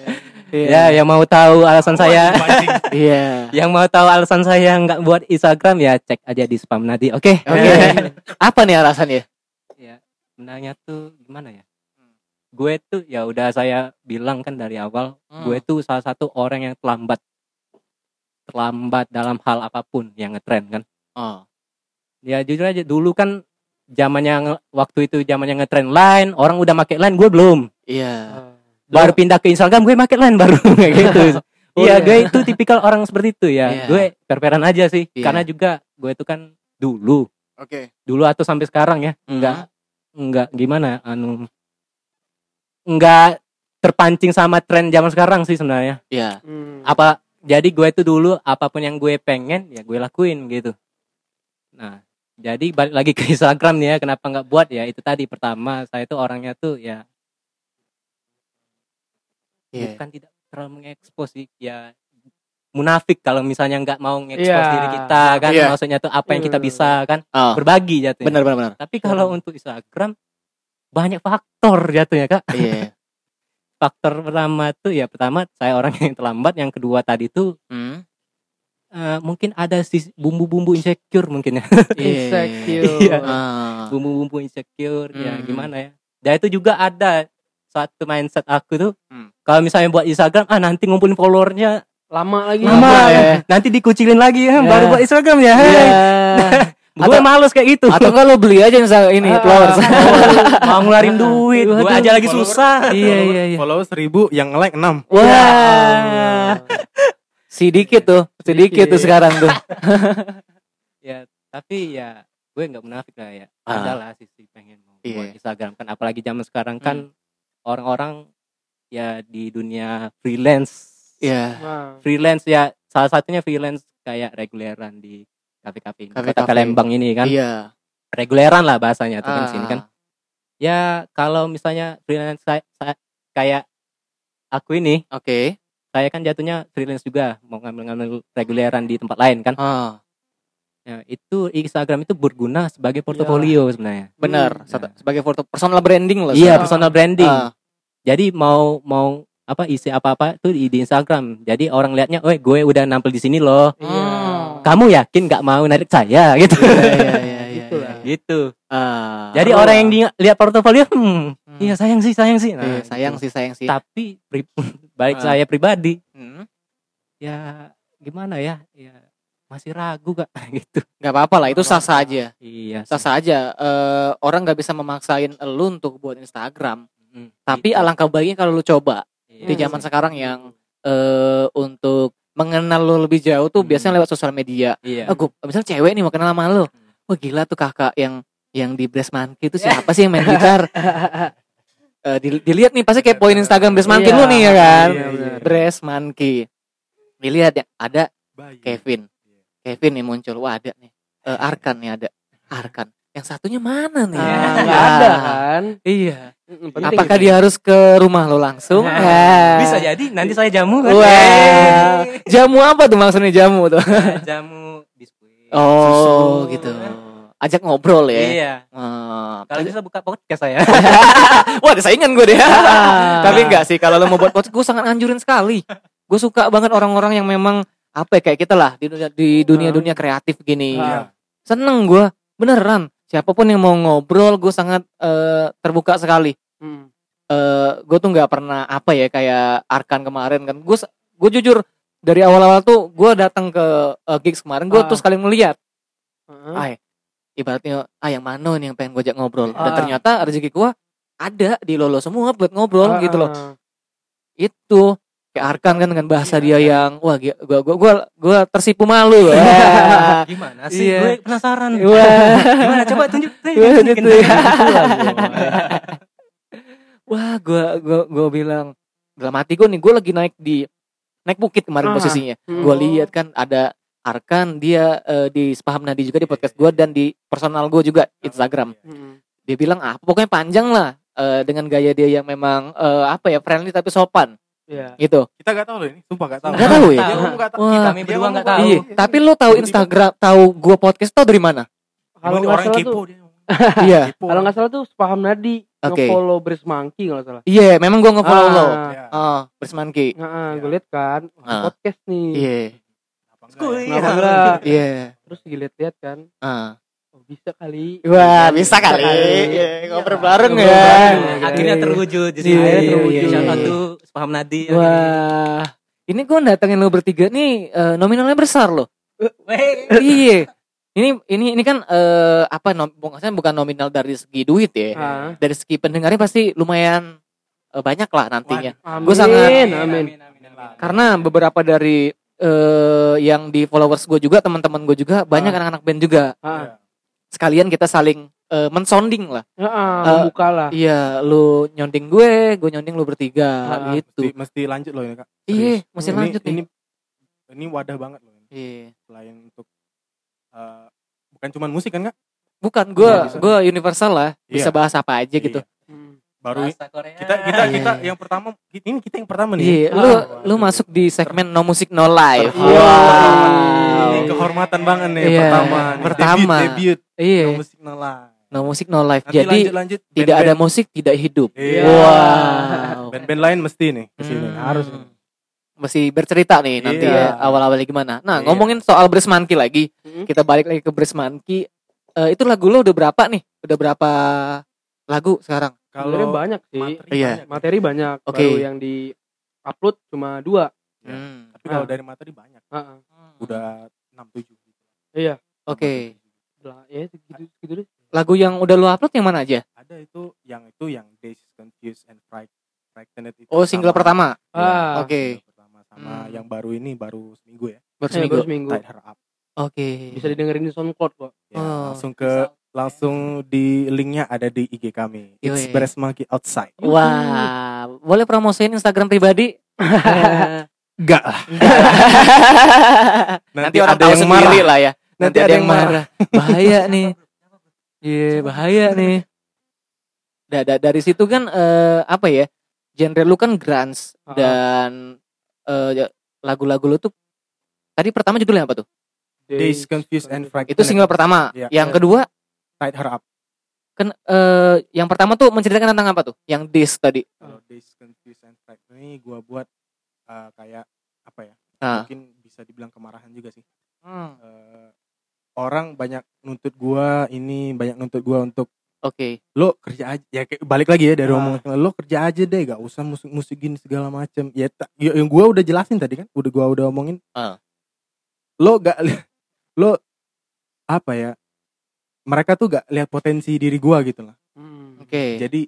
Ya yang mau tahu alasan saya. Iya. Yang mau tahu alasan saya nggak buat Instagram ya cek aja di spam nadi oke? Oke. Apa nih alasannya? Ya sebenarnya tuh gimana ya? Gue tuh ya udah saya bilang kan dari awal Hmm. gue tuh salah satu orang yang terlambat terlambat dalam hal apa pun yang ngetren kan? Oh ya jujur aja dulu kan zamannya waktu itu zamannya ngetren line orang udah make line gue belum. Iya. Baru pindah ke Instagram gue make line baru kayak gitu. Oh, iya iya. gue itu tipikal orang seperti itu ya. Iya. gue perperan aja sih Iya. karena juga gue itu kan dulu. Oke. Dulu atau sampai sekarang ya. Hmm. enggak enggak gimana anu enggak terpancing sama tren zaman sekarang sih sebenarnya. Iya. Hmm. apa jadi gue itu dulu apa pun yang gue pengen ya gue lakuin gitu. Nah jadi balik lagi ke Instagram nih ya kenapa nggak buat? Ya itu tadi pertama saya tuh orangnya tuh ya iya. bukan tidak terlalu mengekspos sih ya munafik kalau misalnya nggak mau ngekspos Iya. diri kita kan? Iya. maksudnya tuh apa yang kita bisa kan? Oh berbagi jatuhnya. Benar benar benar. Tapi kalau untuk Instagram banyak faktor jatuhnya kak. Iya faktor pertama tuh ya pertama saya orang yang terlambat yang kedua tadi tuh Hmm. eh, mungkin ada sisi bumbu-bumbu insecure mungkin ya Insecure. Iya. Ah. bumbu-bumbu insecure ya Hmm. gimana ya dan itu juga ada satu mindset aku tuh Hmm. kalau misalnya buat Instagram ah nanti ngumpulin followernya Lama lagi. lama ya. nanti dikucilin lagi Ya. ya baru buat Instagram ya Iya. gue Atau- males kayak gitu. atau enggak lo beli aja Insta- ini Ah, followers mau ngeluarin duit gue aja lagi Followers- susah. Iya, iya, iya. Follow seribu yang like enam. wah. Sedikit tuh sedikit tuh sekarang tuh. Ya tapi ya gue nggak munafik lah ya. Ah. ada lah sisi pengen mau Iya. buat Instagram kan apalagi zaman sekarang kan orang-orang ya di dunia freelance. Iya. Nah, freelance ya salah satunya freelance kayak reguleran di kafe-kafe ini. Kafe-kafe. kota Palembang ini kan Iya. reguleran lah bahasanya tuh kan Ah. sini kan ya kalau misalnya freelance saya, saya- kayak aku ini Oke. saya kan jatuhnya freelance juga mau ngambil-ngambil reguleran di tempat lain kan Ah, ya, itu Instagram itu berguna sebagai portofolio sebenarnya benar. Satu- Sebagai foto personal branding lah. iya personal branding Ah, jadi mau mau apa isi apa-apa tuh di, di Instagram jadi orang lihatnya oh gue udah nampil di sini loh iya. Hmm. Kamu yakin nggak mau narik saya gitu Iya, iya, iya, iya, Gitu iya. lah. gitu Ah. jadi Perlu orang yang lihat portofolio hmm, Hmm. iya sayang sih sayang sih Nah, Iya, sayang gitu. sih, sayang sih. tapi pri- baik Ah. saya pribadi Hmm. ya gimana ya ya masih ragu gak gitu Gak apa-apa lah, itu sah-sah aja. iya Sah-sah aja. Eh, orang nggak bisa memaksain lu untuk buat Instagram. Hmm, Tapi gitu. alangkah baiknya kalau lu coba. Iya. Di zaman sekarang yang eh untuk mengenal lu lebih jauh tuh Hmm. biasanya lewat sosial media. iya Oh, gua, misalnya cewek nih mau kenal sama lu. Wah gila tuh kakak yang yang di Breast Monkey itu siapa sih yang main gitar? Di- dilihat nih pasti kayak poin Instagram Breast Monkey Iya, lu nih ya kan. iya, benar. Breast Monkey. Dilihat ya ada Bayi. Kevin. Kevin nih muncul. Wah ada nih. Eh, Arkan nih ada. Arkan. Yang satunya mana nih? Ah, Ah. nggak ada kan Iya. Penting Apakah itu. dia harus ke rumah lo langsung? Nah, Nah. bisa jadi nanti saya jamu kan Wah. Jamu apa tuh maksudnya jamu tuh? Eh, jamu biskuit Oh, susu. gitu. Ajak ngobrol ya. iya Ah, kalau bisa buka podcast saya Wah, ada saingan gue deh. Ah. Tapi enggak sih kalau lo mau buat podcast gue sangat anjurin sekali. Gue suka banget orang-orang yang memang apa ya kayak kita lah di dunia di dunia dunia kreatif gini. Ah. Seneng gue beneran. Siapa pun yang mau ngobrol gue sangat eh, terbuka sekali. Hmm. eh gue tuh nggak pernah apa ya kayak Arkan kemarin kan gue gue jujur dari awal-awal tuh gue datang ke eh, gigs kemarin gue Ah. tuh sekali melihat Heeh. ah ibaratnya ah yang mana nih yang pengen gue ajak ngobrol dan Ah. ternyata rezeki gue ada di lolo semua buat ngobrol Ah, gitu loh itu kayak Arkan kan dengan bahasa dia yang wah gue gue gue gue tersipu malu ya. gimana sih Iya. gue penasaran Wah. gimana coba tunjuk tunjuk, Wah, tunjukin. gitu ya. Wah, gue gue gue bilang dalam hati gue nih, gue lagi naik di naik bukit kemarin Ah. posisinya. Hmm. Gue lihat kan ada Arkan dia eh, di Spaham Nadi juga di podcast gue dan di personal gue juga Instagram. Hmm. Dia bilang ah pokoknya panjang lah eh, dengan gaya dia yang memang eh, apa ya friendly tapi sopan Iya. gitu. Kita gak tahu loh ini, sumpah gak tahu. Nggak tahu ya? Dia gak tahu. Wah. Kami berdua tahu. Iya, tapi lo tahu Instagram, tahu gue podcast tahu dari mana? Kalau nggak orang salah kepo tuh, dia. iya. Kalau nggak salah tuh paham Nadi Oke. nge-follow Bris Monkey kalau nggak salah. Iya, memang gue nge-follow lo. Ah. Ya, Oh, Bersmanki. Nah, gue liat kan wah, Ah. podcast nih. Iya. ya? Kenapa enggak? Iya. Terus dilihat-lihat kan, Ah. Oh, bisa kali. Wah, bisa kali. Iya. Iya, ngobrol bareng Ngobrol ya. bareng. akhirnya Iya. terwujud di Iya, sini iya, terwujud. iya. Out to paham nadi Wah. Ini gue datengin lo bertiga nih eh, nominalnya besar loh. Weh. iya. Ini ini ini kan eh, apa nom, maksudnya bukan nominal dari segi duit ya. Ah. Dari segi pendengarnya pasti lumayan eh, banyak lah nantinya. Amin. Gua sangat- amin. Karena beberapa dari eh, yang di followers gue juga teman-teman gue juga banyak anak-anak band juga. Ah, Sekalian kita saling eh, mensonding lah. ah, ah, Eh, buka lah. Iya, lu nyonding gue, gue nyonding lu bertiga Ah, gitu. Mesti, mesti lanjut loh ini kak. Iya, mesti Ini- lanjut nih. Ini, ini wadah banget loh. Ini. Iya. Selain untuk eh, bukan cuma musik kan kak? Bukan gue, Iya, bisa. gue universal lah, bisa Iya. bahas apa aja gitu. Iya. Baru Bahasa Korea. kita kita Iya. kita yang pertama ini kita yang pertama nih. Iya, Ah, lu waduh. lu masuk di segmen no music no life. Wow. Ini kehormatan banget nih Iya, pertama. nih. pertama. Debut, debut. Iya, No musik no live. no music no life. Nanti Jadi lanjut lanjut. tidak ada Band-band- musik tidak hidup. Iya. Wow. Band-band lain mesti nih ke sini. Hmm. Harus. Mesti bercerita nih nanti Iya. ya awal-awalnya gimana. Nah, Iya. ngomongin soal Bres Monkey lagi. Hmm. Kita balik lagi ke Bres Monkey. Eh, itu lagu lo udah berapa nih? Udah berapa lagu sekarang? Kalau banyak sih. materi Iya. banyak. Materi banyak. Oke. Baru yang di upload cuma dua. Ya. Hmm. Tapi kalau Ah. dari materi banyak. Ah, ah. Udah 6 7 gitu. Iya. Oke. Lah, ya gitu gitu deh. Lagu yang udah lo upload yang mana aja? Ada itu yang itu yang Days Confused and Fright Frightened itu. Oh, single sama- pertama. Ya, Ah. Oke. single pertama sama Hmm. yang baru ini baru seminggu ya. Baru Eh, seminggu. baru seminggu. Tied Her Up. Oke. Bisa didengerin di SoundCloud kok. Ya, Oh. langsung ke langsung di linknya ada di IG kami. It's Yoi. Breast Monkey Outside. Wah, boleh promosiin Instagram pribadi? Enggak lah. Nanti, orang tahu sendiri lah ya. Nanti, ada yang marah. bahaya nih. Iya, bahaya nih. Da- da- dari situ kan eh, apa ya? Genre lu kan grunge dan ya, lagu-lagu lu tuh tadi pertama judulnya apa tuh? Days Confused and Frightened. Itu single pertama. Iya. Yang kedua Tied Her Up. kan eh, yang pertama tuh menceritakan tentang apa tuh? Yang This tadi. Kalau Days Confused and Frightened ini gua buat eh, kayak apa ya? Nah. Mungkin bisa dibilang kemarahan juga sih. Hmm, Eh, orang banyak nuntut gua ini banyak nuntut gua untuk Oke. lo kerja aja ya balik lagi ya dari Ah. omongan lo kerja aja deh gak usah musik musikin segala macem ya ta- ya, yang gua udah jelasin tadi kan udah gua udah omongin Ah. lo gak lo apa ya mereka tuh gak lihat potensi diri gua gitu lah Hmm. Oke. jadi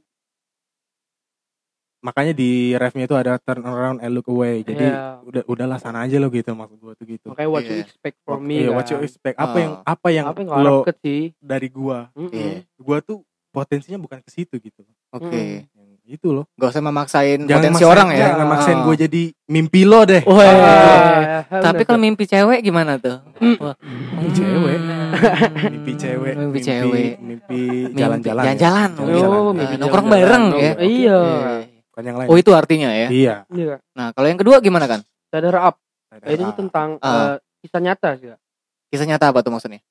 makanya di refnya itu ada turn around and look away jadi Iya. udah udahlah sana aja lo gitu maksud gua tuh gitu Makanya what you Iya. expect from me Iya, kan. what you expect apa Ah. yang apa yang Apa yang lo dari gua Mm-mm. Iya. gua tuh potensinya bukan ke situ gitu Oke. yang itu loh Gak usah memaksain Jangan potensi maksain- orang ya. Jangan maksain Ah. gue jadi mimpi lo deh. Wah. Ah, Tapi kalau mimpi cewek gimana tuh? Wah. Mimpi cewek. Mimpi cewek. Mimpi cewek. Mimpi jalan-jalan. ya. Jalan-jalan. Jalan-jalan. Oh, Eh, mimpi nongkrong bareng ya. Nongkrong- Iya. Oke. Bukan yang lain. Oh itu artinya ya. Iya. Iya. Nah kalau yang kedua gimana kan? Sadar up. Tuh tentang Ah. eh, kisah nyata sih. Kisah nyata apa tuh maksudnya?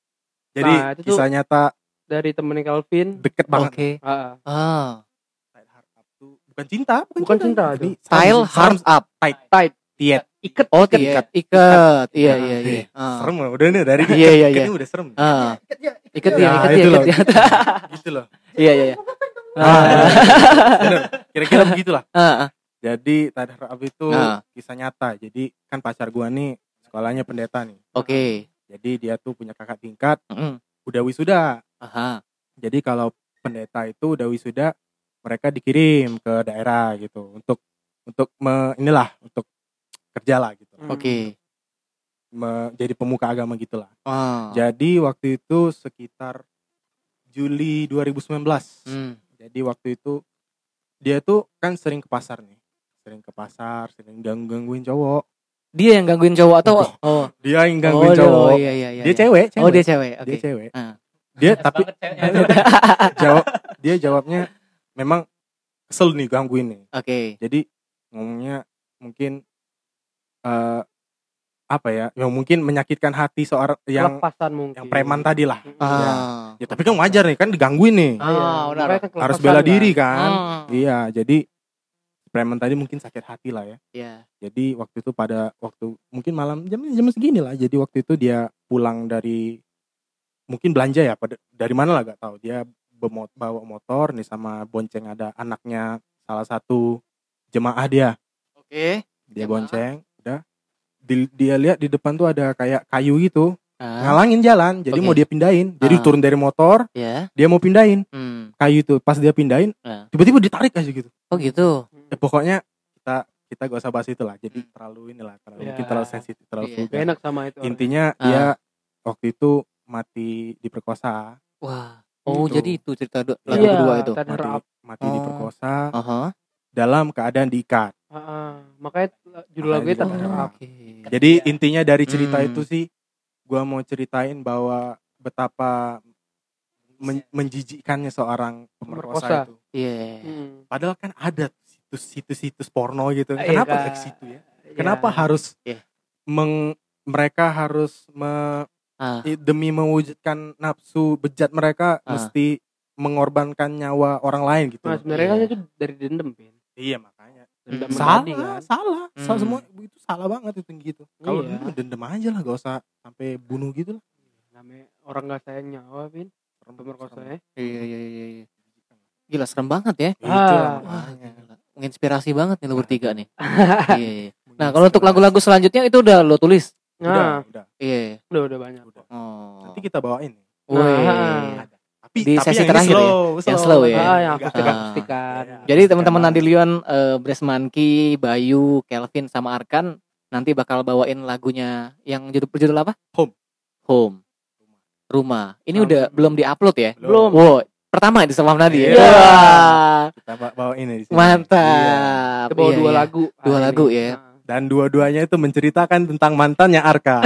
Jadi Nah, itu kisah nyata Dari temennya Calvin. deket banget. Oke. Ah, Ah. Bukan cinta, Bukan cinta, Jadi Style serem- harms up. tight. Tiet. Iket. Oh iket. tiket. Iket. Iya Nah, iya iya. eh, Ah. Serem loh, udah nih dari Iya, iya, iya. ini udah serem. Ah. Iket Ya, iket ya, iket ya. gitu loh. Iya iya iya. Ah. Kira-kira begitulah. Ah, ah. Jadi Tadhar Ab itu Ah. kisah nyata. Jadi kan pacar gua nih sekolahnya pendeta nih. Oke. Jadi dia tuh punya kakak tingkat, udah wisuda. Aha. Jadi kalau pendeta itu udah wisuda, mereka dikirim ke daerah gitu untuk untuk me- inilah untuk kerja lah gitu. Hmm. Oke. Me- jadi pemuka agama gitulah. Ah. Jadi waktu itu sekitar Juli 2019. Hmm. Jadi waktu itu dia tuh kan sering ke pasar nih. Sering ke pasar, sering ganggu-gangguin cowok. Dia yang gangguin cowok atau oh. Dia yang Oh, gangguin cowok. iya iya iya. Dia iya. cewek, cewek. Oh, dia cewek. Oke. Dia cewek. Ah. Dia tapi jawab dia jawabnya memang kesel nih gangguin nih. Oke. Jadi ngomongnya mungkin eh apa ya? Yang mungkin menyakitkan hati seorang yang Kelepasan mungkin. yang preman tadi lah. Mm. Ya. Ah. Ya tapi kan wajar nih kan digangguin nih. Ah, Iya, kan Harus bela lah. diri kan. Ah. Iya, jadi preman tadi mungkin sakit hati lah ya. Iya. Jadi waktu itu pada waktu mungkin malam jam jam segini lah. Jadi waktu itu dia pulang dari mungkin belanja ya pada dari mana lah gak tahu. Dia bawa motor nih sama bonceng ada anaknya salah satu jemaah dia. Oke. Dia Jemaah. bonceng, udah. Di- dia lihat di depan tuh ada kayak kayu gitu, Ah. ngalangin jalan. Jadi Oke. mau dia pindahin. Jadi Ah. turun dari motor, Ya. dia mau pindahin Hmm. kayu itu. Pas dia pindahin, Ah. tiba-tiba ditarik aja gitu. Oh gitu. Ya, pokoknya kita kita gak usah bahas itu lah. Jadi Hmm. terlalu inilah, terlalu Ya. mungkin terlalu sensitif, terlalu Iya. vulgar. Gak enak sama itu. Intinya Ah. dia waktu itu mati diperkosa, Wah. Oh, Gitu. jadi itu cerita du- Iya. lagu kedua itu. Mati, up. mati Oh. diperkosa Aha. dalam keadaan diikat. Ah. Makanya judul lagu. up. Oke. Jadi intinya dari cerita Hmm. itu sih, gua mau ceritain bahwa betapa men- menjijikkannya seorang pemerkosa Pemerkosa. itu. Iya. Hmm. Padahal kan ada situs-situs porno gitu. Iya, Kenapa ke situ ya? Kenapa Ya. harus Iya. meng- mereka harus me- Ah. i- demi mewujudkan nafsu bejat mereka Ah. mesti mengorbankan nyawa orang lain gitu. Nah, sebenarnya kan Iya. itu dari dendam, Pin. Iya makanya. Dendam Hmm. Salah, kan. salah, Sa- Hmm. semua itu salah banget itu gitu. Kalau Iya. dendam dendam aja lah, gak usah sampai bunuh gitu lah. Namanya orang gak sayang nyawa, Pin. Serem, Pemerkosa serem. ya. Iya iya iya. iya. Gila serem banget ya. Itu Ah. lah Wah, makanya. gila. Menginspirasi banget nih lo bertiga nih. Iya, iya. Nah, kalau untuk lagu-lagu selanjutnya itu udah lo tulis. Udah, Nah, udah, Iya. udah udah banyak. udah. Oh. Nanti kita bawain. Wih. Nah. Tapi Di tapi sesi yang ini terakhir ya? slow, Yang slow ya? Ah, yang Ah. akustikan. Iya. Jadi teman-teman Nandilion, eh Bres Monkey, Bayu, Kelvin sama Arkan nanti bakal bawain lagunya yang judul berjudul apa? Home. Home. Rumah. Ini Home. udah belum diupload ya? Belum. Wow, pertama di sama Nadi ya. Iya. Wah, Kita ba- bawain ya di sini. mantap. Kita bawa Iya, dua iya. lagu. Dua hari lagu ini. ya. Dan dua-duanya itu menceritakan tentang mantannya Arka.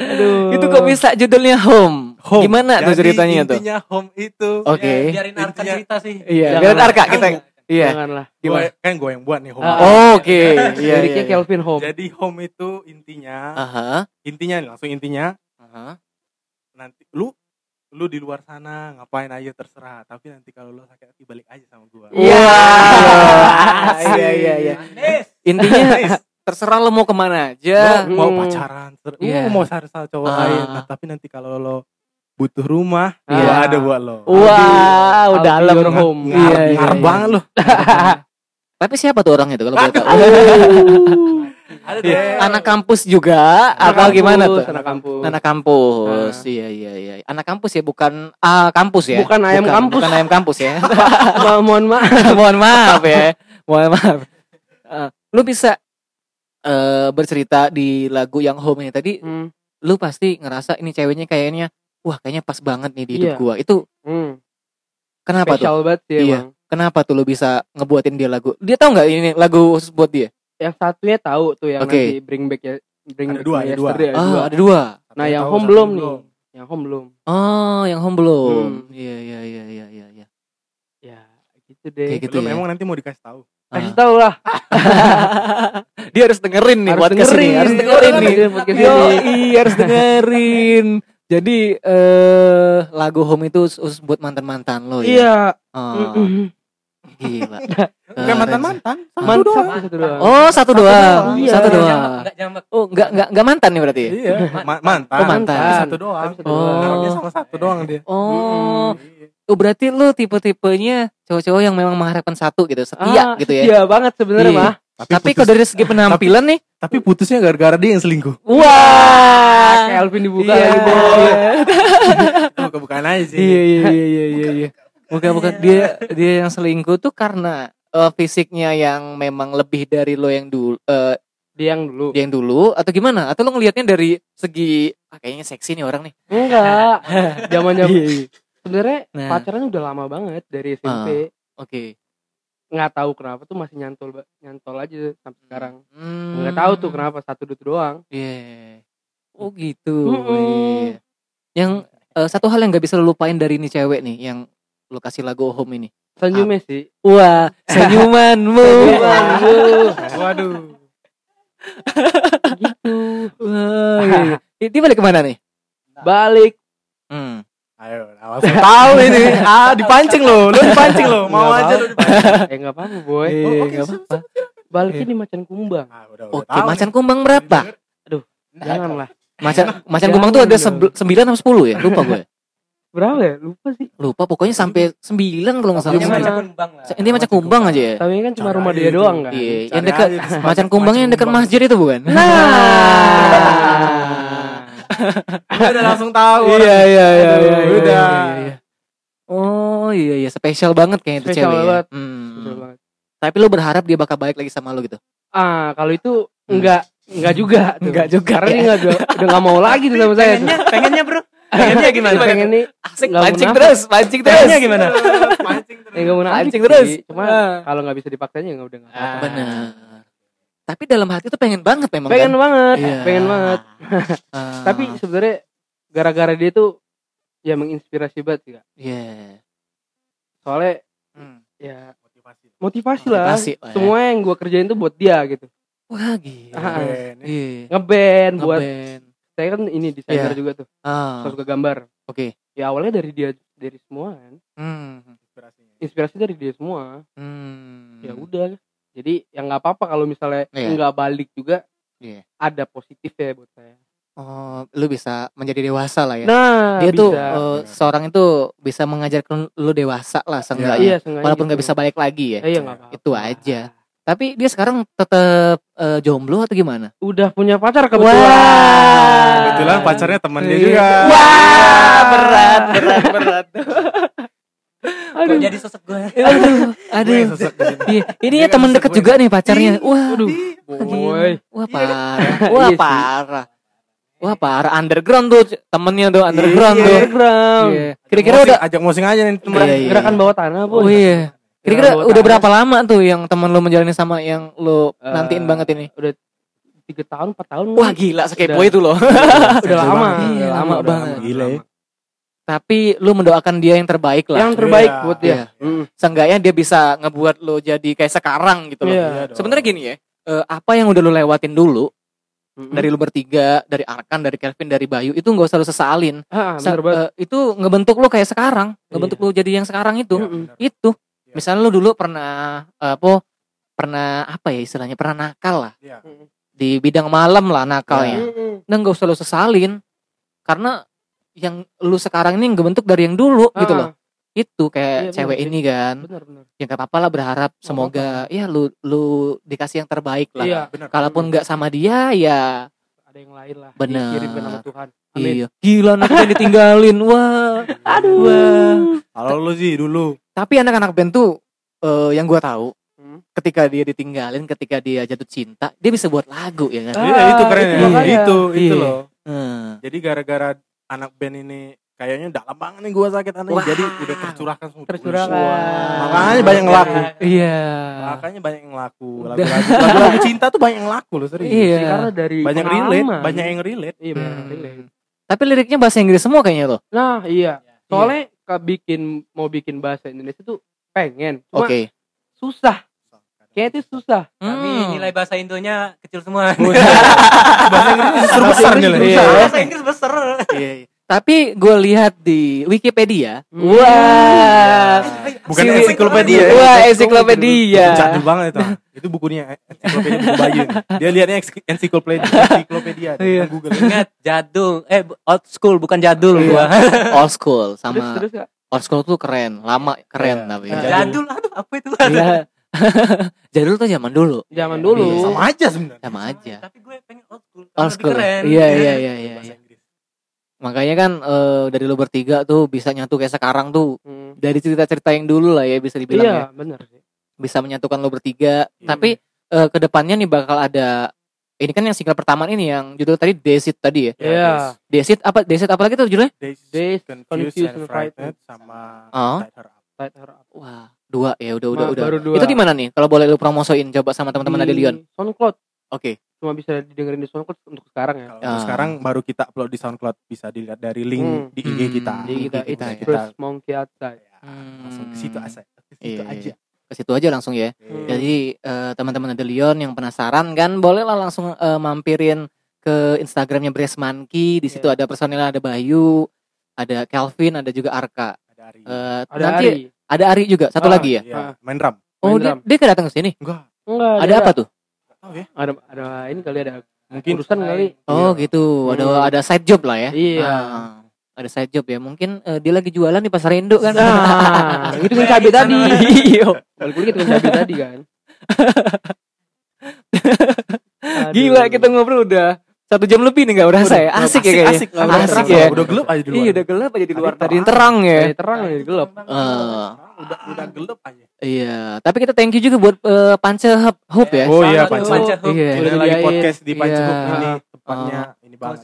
Aduh. Itu kok bisa judulnya Home? Home. Gimana tuh Jadi ceritanya tuh? Intinya home itu. Oke. Ya, biarin Arka Intinya- cerita sih. Iya, Jangan biar lah. Arka kita. Iya. Janganlah. Gua, kan gue yang buat nih home. Ah. Oh, Oke. Iya, Liriknya iya. Kelvin Home. Jadi home itu intinya, Aha. intinya nih, langsung intinya Aha. nanti lu lu di luar sana ngapain aja terserah tapi nanti kalau lu sakit hati balik aja sama gua Iya. Wah, Iya, iya, iya. Manis. Intinya terserah lo mau ke mana aja. Lu mau Hmm. pacaran ter- lu Iya. mau cari sama cowok Ah. lain nah, tapi nanti kalau lo butuh rumah Iya. gua ada buat lo Wow, be dalam. home. Iya, ngarep, iya, ngarep iya. banget lo Tapi siapa tuh orangnya tuh kalau boleh tahu? ada Iya. Anak kampus juga atau Anak gimana kampus, tuh? Anak kampus. Anak kampus. Iya iya iya. Anak kampus ya bukan ah kampus ya. Bukan ayam kampus. Bukan ayam kampus ya. Ma- mohon maaf. Mohon maaf ya. Mohon maaf. Eh, lu bisa eh bercerita di lagu yang home ini tadi Hmm. lu pasti ngerasa ini ceweknya kayaknya wah kayaknya pas banget nih di hidup Iya. gua. Itu Hmm. kenapa tuh? Spesial banget sih Iya. Kenapa tuh lu bisa ngebuatin dia lagu? Dia tahu nggak ini lagu khusus buat dia? Yang satunya tahu tuh yang Oke. nanti bring back ya bring Ada back dua, ada dua. ada Ah, dua. ada dua. Nah, yang tahu, home belum nih. belum. Yang home belum. Oh, yang home belum. Hmm. Iya iya iya iya iya iya. Ya, gitu deh. Kayak gitu Lu ya. memang nanti mau dikasih tahu Kasih Ah. tahu lah. dia harus dengerin nih Harus ini, dengerin. harus dengerin Harus nih. dengerin podcast Yo, iya harus dengerin. Jadi eh lagu home itu khusus buat mantan-mantan lo ya. Iya. Oh, Mm-mm. Gila. bukan Keren mantan sih. mantan Mantap satu doang. Oh, satu doang. Iya. Satu doang. Enggak jambak. Oh, enggak enggak enggak mantan nih berarti. iya Ma- mantan Oh, mantan. Tapi satu doang Tapi satu Oh. doang. Ngarepnya sama satu doang dia Oh, Iya. oh berarti lu tipe-tipenya cowok-cowok yang memang mengharapkan satu gitu, setia Ah, gitu ya. Iya banget sebenarnya Iya. mah. Tapi putus- kalau dari segi penampilan nih, tapi putusnya gara-gara dia yang selingkuh wah. Kayak Alvin dibuka Iya. lagi bukan aja sih Iya iya iya iya iya. Iya. Bukan bukan dia dia yang selingkuh tuh karena eh, fisiknya yang memang lebih dari lo yang dulu eh, Dia yang dulu. dia yang dulu atau gimana? Atau lo ngelihatnya dari segi ah, kayaknya seksi nih orang nih. Enggak. Zamannya iya. sebenarnya Nah. pacaran udah lama banget dari SMP. Oke. Nggak tahu kenapa tuh masih nyantol nyantol aja sampai sekarang. Hmm. Nggak tahu tuh kenapa satu itu doang. Iya. Oh gitu. Mm-mm. Iya. Yang eh, satu hal yang nggak bisa lo lupain dari ini cewek nih yang lo kasih lagu home ini. Senyumnya sih. Wah, senyumanmu. Senyumanmu. waduh gitu. Wah, iya, iya. Dia balik ke mana nih? Balik. Hmm. ayo langsung tahu ini ah dipancing lo lo dipancing lo mau Nggak aja lo apa-apa. Eh nggak apa-apa boy. Iya, Oh, siap, apa-apa. Baliknya di Macan Kumbang. Ah, udah, udah Oke, tahu macan nih. kumbang berapa? Janganlah. Macan macan kumbang tuh ada sembilan atau sepuluh ya? Lupa gue. Berapa ya? Lupa sih. Lupa pokoknya sampai sembilan kalau nggak salah. Macan- macan kumbang lah. Ini macan kumbang aja ya. Tapi kan cuma rumah dia itu. doang kan. Iya, yang dekat macan kumbangnya yang dekat masjid itu bukan? Nah. udah langsung tahu Iya iya iya iya. iya, udah. iya, iya. Oh iya iya spesial banget kayaknya itu Spesial cewek. ya. banget. Hmm. Betul banget. Tapi lu berharap dia bakal balik lagi sama lu gitu? Ah, kalau itu enggak enggak juga. Enggak juga, Karena ya. dia enggak udah udah enggak mau lagi tuh sama saya tuh. Pengennya, pengennya bro. Pengennya gimana? Pengen nih Asik Nggak pancing terus, pancing terus. Pengennya gimana? Pancing terus. enggak mau nafik Pancing terus. Cuma Ah. kalau enggak bisa dipaksain ya enggak udah enggak apa-apa. Benar. Tapi dalam hati tuh pengen banget memang Pengen kan? banget, Iya. pengen banget. Ah. Tapi sebenarnya gara-gara dia tuh ya menginspirasi banget sih, Kak. Iya. Soalnya Hmm. ya Motivasi. motivasi, lah. Motivasi lah ya. Semua yang gua kerjain tuh buat dia gitu. Wah gila. Ah, ya. Iya. Ngeband buat. Saya kan ini desainer Iya. juga tuh. Ah. Suka gambar. Oke. Ya awalnya dari dia dari semua kan. Hmm. Inspirasinya. Inspirasi dari dia semua. Hmm. Ya udah. Jadi yang nggak apa-apa kalau misalnya Iya. nggak balik juga. Iya. Ada positif ya buat saya. Oh, lu bisa menjadi dewasa lah ya. Nah, dia tuh bisa. eh, seorang itu bisa mengajarkan lu dewasa lah seenggaknya. iya, sengaja Walaupun nggak gitu. bisa balik lagi ya. Eh, iya nggak apa-apa. Itu aja. Tapi dia sekarang tetap eh, jomblo atau gimana? Udah punya pacar kebetulan. Wah. Kebetulan pacarnya teman dia Iya. juga. Wah, berat, berat, berat. Kok jadi sosok gue? aduh, aduh. Sini. Iya, ini ya teman dekat juga nih pacarnya. Ih, Wah, Waduh. Boy. wah parah. Wah Iya parah. Wah parah. Underground tuh temennya tuh underground Iya. tuh. Underground. Iya. Kira-kira udah ajak mosing aja nih teman. Iya, iya. Gerakan bawah tanah, Oh Boy. iya. Kira-kira udah berapa lama tuh yang temen lu menjalani sama yang lu Eh, nantiin banget ini? Udah tiga tahun, empat tahun. Wah gila sekepo Udah. itu loh. udah Sensitif lama, banget. Iya, udah lama udah banget. udah Gila ya. lama. Tapi lu mendoakan dia yang terbaik lah. Yang terbaik Iya, buat dia. iya. Mm. Seenggaknya dia bisa ngebuat lu jadi kayak sekarang gitu loh. Iya. Iya. Sebenarnya gini ya, eh, apa yang udah lu lewatin dulu Mm-mm. dari lu bertiga, dari Arkan, dari Kelvin, dari Bayu itu nggak usah lu sesalin. Ah, Sa- banget. eh, itu ngebentuk lu kayak sekarang, ngebentuk Iya. lu jadi yang sekarang itu. Bener. Itu. Iya. Misalnya lu dulu pernah eh, apa? Pernah apa ya istilahnya? Pernah nakal lah Iya. di bidang malam lah nakalnya. Mm-mm. Dan nggak usah lu sesalin karena yang lu sekarang ini ngebentuk dari yang dulu gitu Ah, loh. Itu kayak Iya, cewek bener ini kan. Bener bener. Ya gak apa-apa lah berharap semoga ya lu lu dikasih yang terbaik lah. Iya. Bener. Kalaupun nggak sama dia ya Ada yang lain lah. Bener. Dikirimkan sama Tuhan. Amin. iya. Gila anak band ditinggalin. Wah. Aduh. Wah. Kalau lu sih dulu. Tapi anak-anak band tuh eh, yang gua tahu Hmm. ketika dia ditinggalin, ketika dia jatuh cinta, dia bisa buat lagu ya kan. Ah, Iya itu keren itu ya. makanya. Itu itu Iya. loh. Hmm. Jadi gara-gara anak band ini kayaknya dalam banget nih gua sakit aneh. Wah. Jadi udah tercurahkan semua. Tercurahkan. Wah. Makanya banyak yang laku. Iya. Makanya banyak yang laku. Lagu-lagu cinta tuh banyak yang laku loh serius. Iya. Sih, Karena dari Banyak relate, banyak yang relate. Iya banyak Hmm. relate. Tapi liriknya bahasa Inggris semua kayaknya loh. Nah iya. Soalnya ka- bikin mau bikin bahasa Indonesia tuh pengen. Cuma Oke. susah. Kayaknya itu susah. Kami Hmm. nilai bahasa Indonya kecil semua. Bahasa Inggris besar Inggris nilai. Iya. bahasa Inggris besar. Iya, iya. Tapi gue lihat di Wikipedia, Hmm. wah, Bukan Si- ensiklopedia ya. Wah, ensiklopedia. Jadul banget itu. Itu bukunya ensiklopedia buku bayi. Dia lihatnya ensi- ensiklopedia, ensiklopedia di Iya. Google. Ingat jadul, eh old school bukan jadul Iya. gua. old school sama terus ya. old school tuh keren, lama keren Iya. tapi. Iya. Jadul aduh apa itu? Iya. Jadul tuh zaman dulu, Zaman dulu. Iya, Sama aja sebenarnya. sama aja. Tapi gue pengen old school. Old Lebih school. keren. Iya, iya, iya, iya. Makanya kan eh, dari lu bertiga tuh bisa nyatu kayak sekarang tuh Hmm. dari cerita-cerita yang dulu lah ya bisa dibilang ya. Iya bener sih. Bisa menyatukan lu bertiga. Iya. Tapi eh, ke depannya nih bakal ada ini kan yang single pertama ini yang judul tadi Desit tadi ya. Iya. Desit apa Desit apa lagi tuh judulnya? Days, confused, confused and frightened sama Oh. Tied Her Up. Tight her up. Wah, dua ya udah udah Ma- udah. baru dua. Itu di mana nih? Kalau boleh lu promosoin coba sama teman-teman Di ada Leon. SoundCloud. Oke. Cuma bisa didengerin di SoundCloud untuk sekarang ya. Kalau Ah. untuk sekarang baru kita upload di SoundCloud bisa dilihat dari link Hmm. di IG Hmm, kita. di kita kita ya. kita Terus Monkey Outside. ya, langsung ke situ aja. Ke situ Iya, aja. Ke situ aja langsung ya. Hmm. Jadi eh, teman-teman ada Leon yang penasaran kan bolehlah langsung eh, mampirin ke Instagramnya Brace Monkey. Di situ Iya. ada personilnya ada Bayu, ada Kelvin, ada juga Arka. Ada Ari. Eh, Ada nanti Ari. ada Ari juga, satu Ah, lagi ya. Iya, Ah. main drum. Oh, main dia, drum. dia ke datang ke sini. Enggak. Enggak, Ada dia apa tuh? Ya? Ada ada ini kali ada Mungkin urusan kali. Oh, Iya. gitu. Ada Hmm. ada side job lah ya. Iya. Ah, ada side job ya. Mungkin eh, dia lagi jualan di pasar Indo kan. Nah, itu kan cabai tadi. Iya. Balik lagi kan cabai tadi kan. Gila kita ngobrol udah satu jam lebih nih nggak berasa ya. Asik, ya kayaknya. Asik, Nggak asik, berasa. Asik ya. Udah gelap aja di luar. Iya udah gelap aja di luar. Tadi terang ya. Dari terang dari gelap. Eh, udah udah gelap aja. iya. Tapi kita thank you juga buat eh, Pance Hub, Hub ya. Oh iya. Panca Hub. Iya. Udah lagi podcast di Panca Iya. Hub ini tempatnya ini banget.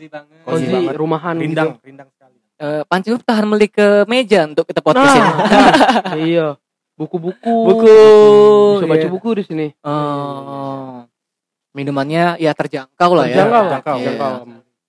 Cozy banget. Rumahan Rindang, gitu. rindang sekali. Eh, Pance Hub tahan beli ke meja untuk kita podcast ini. Nah, iya. Buku-buku. Buku. Bisa baca iya. buku di sini. Oh. Minumannya ya terjangkau lah ya. Terjangkau, Terjangkau, Iya. terjangkau.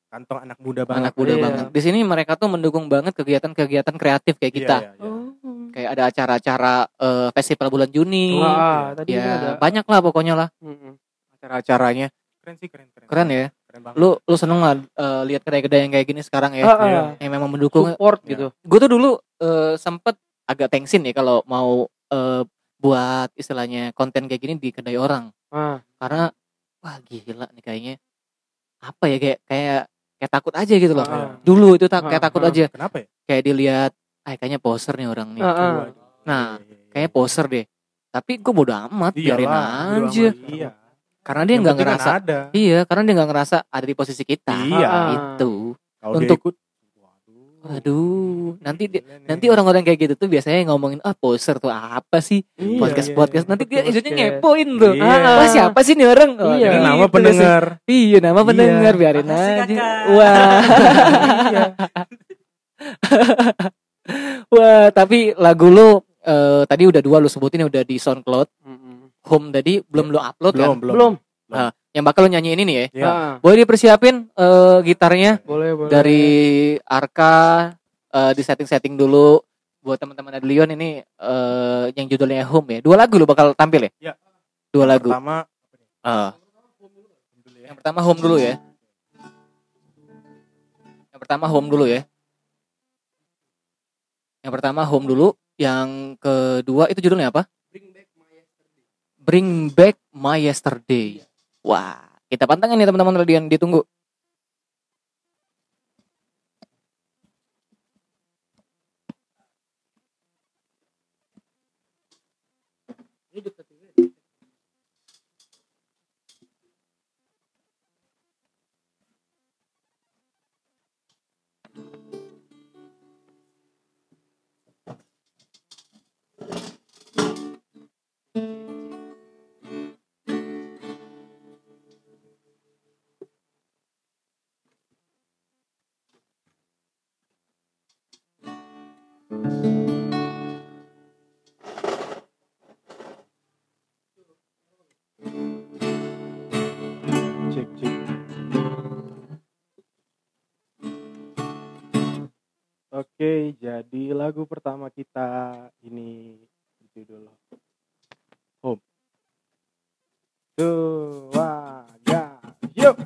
Kantong anak muda banget. Anak muda Iya. banget. Di sini mereka tuh mendukung banget kegiatan-kegiatan kreatif kayak Iya, kita. iya, iya. Oh. Kayak ada acara-acara eh, festival bulan Juni. Wah, tadi ini ada. ya banyak lah pokoknya lah Mm-mm. acara-acaranya. Keren sih, keren, keren. Keren ya. Keren banget. Lu lu seneng lah eh, lihat kedai-kedai yang kayak gini sekarang ya. Ah, ah. Iya. Yang memang mendukung. support Iya. gitu. Gue tuh dulu eh, sempet agak thanksin ya kalau mau eh, buat istilahnya konten kayak gini di kedai orang. Ah, Karena wah gila nih kayaknya apa ya kayak kayak kayak takut aja gitu loh. Ah. Dulu itu tak kayak Ah, takut ah. aja. Kenapa ya? Kayak dilihat ah kayaknya poser nih orang nih. Ah, ah. Nah, Iya, iya, iya. Kayaknya poser deh. Tapi gue bodo amat, biarin Iyalah, bodo aja. amat. Iya. Karena dia nggak kan ngerasa. ada. Iya, karena dia nggak ngerasa ada di posisi kita. Iya. Itu. Kalau Untuk- dia ikut waduh. Nanti di- nanti orang-orang kayak gitu tuh biasanya ngomongin ah poser tuh apa sih Iya, podcast iya, podcast iya. nanti dia isunya ngepoin tuh Iya. ah, wah siapa sih nih orang Oh, Iya. Ini nama gitu pendengar. iya nama Iya. pendengar biarin Makasih, aja Kakak. wah Iya. wah tapi lagu lu eh, tadi udah dua lu sebutin udah di SoundCloud. Mm-mm. Home tadi belum lu upload belum kan? belum belum Yang bakal lu nyanyiin ini ya. ya Ah, Boleh dipersiapin eh, gitarnya boleh boleh dari Arka eh, di setting-setting dulu buat teman-teman Adlion ini eh, yang judulnya Home ya. Dua lagu lu bakal tampil ya? Ya. Dua lagu. pertama Eh, yang pertama Home dulu ya. Yang pertama Home dulu ya. Yang pertama Home dulu, yang kedua itu judulnya apa? Bring Back My Yesterday. Wah, kita pantengin nih teman-teman Radian ditunggu. Cek cek Oke, jadi lagu pertama kita ini berjudul Home. Dua, ya, yuk.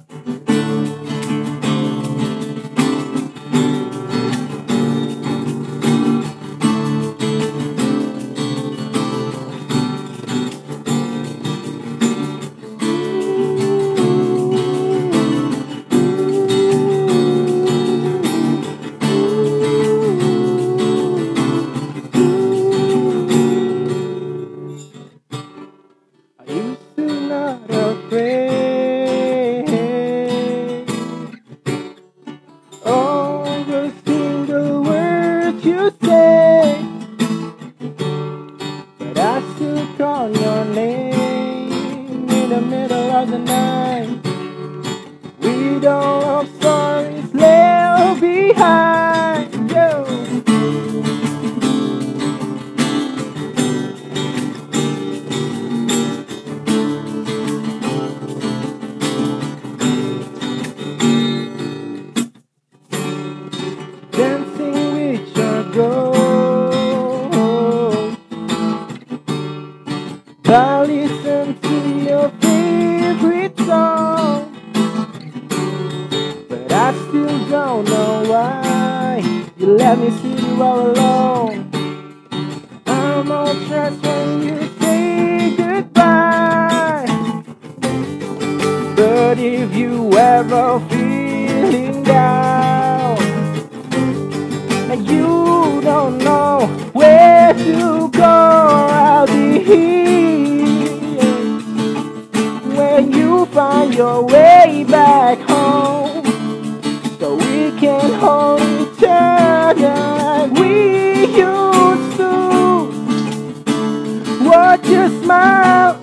Your way back home, so we can hold each other like we used to. Watch you smile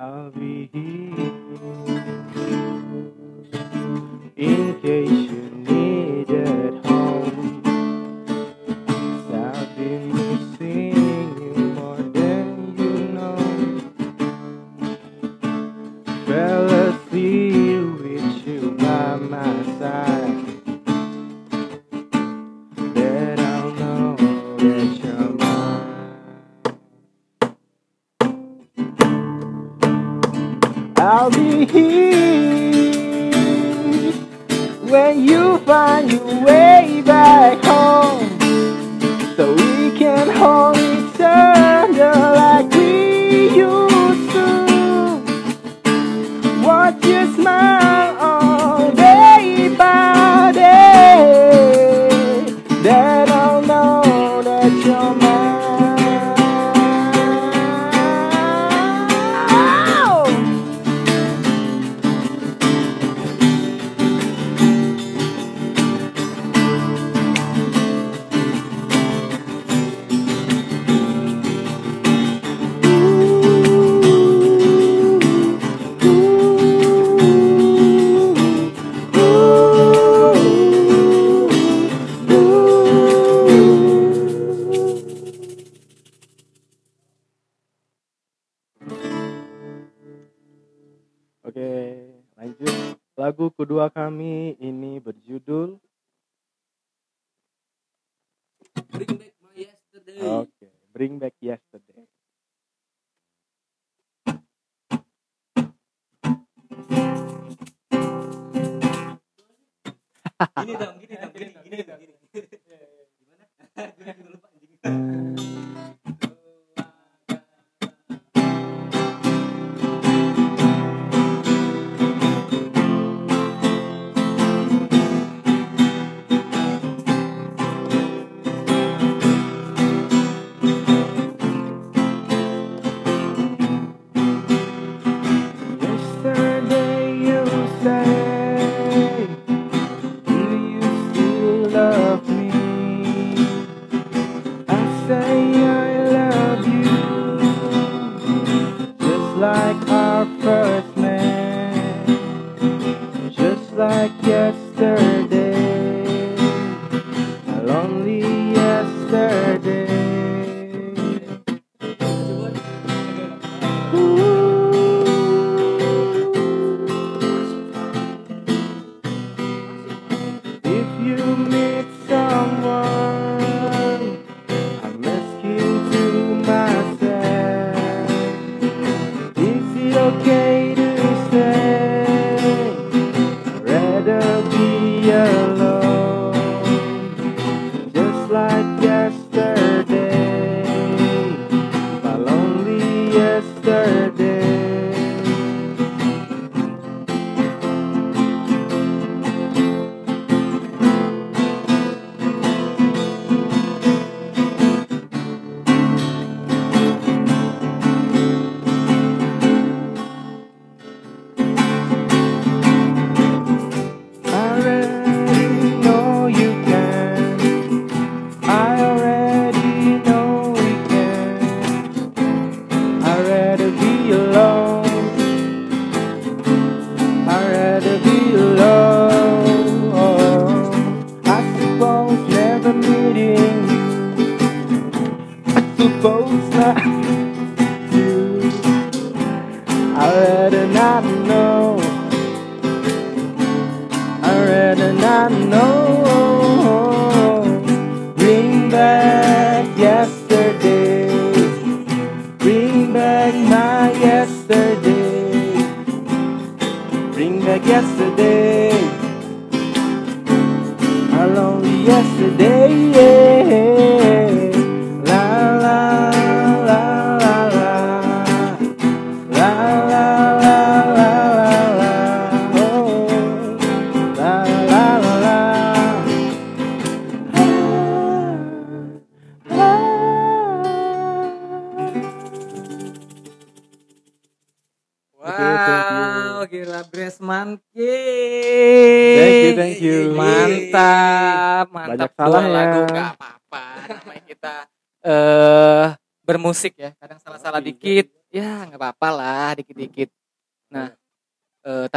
I'll be here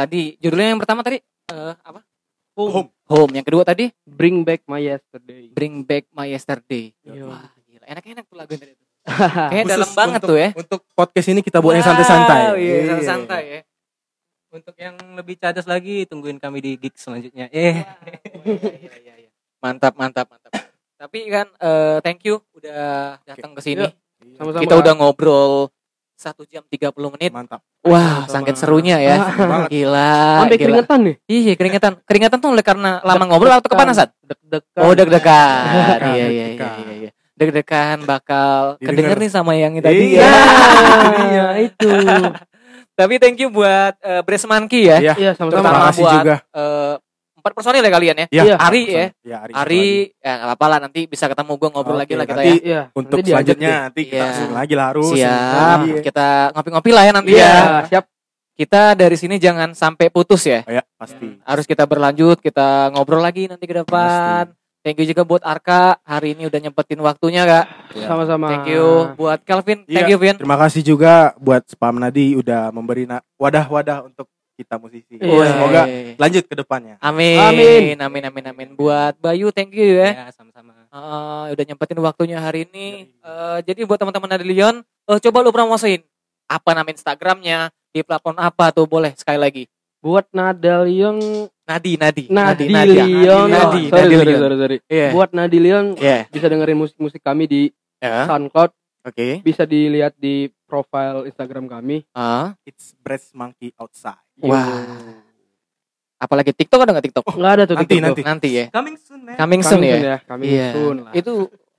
tadi judulnya yang pertama tadi eh apa? Home. Home. Yang kedua tadi Bring back my yesterday. Bring Back My Yesterday. Iya. Wah, gila. Enak-enak tuh lagu yang tadi. Kayaknya dalam banget untuk- tuh ya. Untuk podcast ini kita buat yang santai-santai. Wow, Iya, santai-santai ya. Untuk yang lebih cadas lagi tungguin kami di gig selanjutnya. Eh, Iya, iya, iya. Mantap, mantap, mantap. Tapi kan eh, thank you udah datang ke sini. Sama-sama. Kita udah ngobrol satu jam 30 menit. Mantap. Wah, sangat serunya ya. banget. Gila. Sampai keringetan nih. Iya, keringetan. Keringetan tuh oleh karena lama ngobrol atau kepanasan? Deg-degan. Oh, deg-degan. Iya, iya, iya, iya, iya. Deg-degan bakal Didengar. kedenger nih sama yang tadi Iya. ya. Iya, itu. Tapi thank you buat uh, Brace Monkey ya. Iya. Iya, Terima sama-sama. Terutama kasih buat juga. eh, empat personil ya kalian ya. Iya. Iya. Ari ya. Ya, Ari. Ari, ya nggak apa-apa lah nanti bisa ketemu gue ngobrol lagi lah kita nanti ya. Iya, Untuk nanti selanjutnya deh. nanti kita Iya. langsung lagi lah harus. Siap, Iya. kita ngopi-ngopi lah ya nanti Iya, ya. siap. Kita dari sini jangan sampai putus ya. Ya, pasti. Harus kita berlanjut, kita ngobrol lagi nanti ke depan. Thank you juga buat Arka, hari ini udah nyempetin waktunya kak. Iya. Sama-sama. Thank you buat Calvin, thank Iya. you Vin. Terima kasih juga buat Spam Nadi udah memberi wadah-wadah untuk kita musisi. Iya. Semoga lanjut ke depannya. Amin. Amin. Amin, amin, amin. Buat Bayu, thank you ya. ya sama-sama. Eh, udah nyempetin waktunya hari ini. Eh, jadi buat teman-teman dari Leon, eh, coba lu promosiin. Apa nama Instagramnya, di platform apa tuh boleh sekali lagi. Buat Nadalion Nadi, Nadi, Nadi Nadia. Leon. Nadi, sorry, Nadi sorry, Leon. sorry, sorry. Iya. Buat Nadi Leon Iya. bisa dengerin musik-musik kami di Ya. SoundCloud, Oke. bisa dilihat di profile Instagram kami. Ah, It's Breast Monkey Outside. Wah. apalagi TikTok ada nggak TikTok? Enggak ada tuh Nanti, TikTok. nanti. Nanti ya. Coming soon, man. Coming soon ya. Coming Iya. soon lah. Itu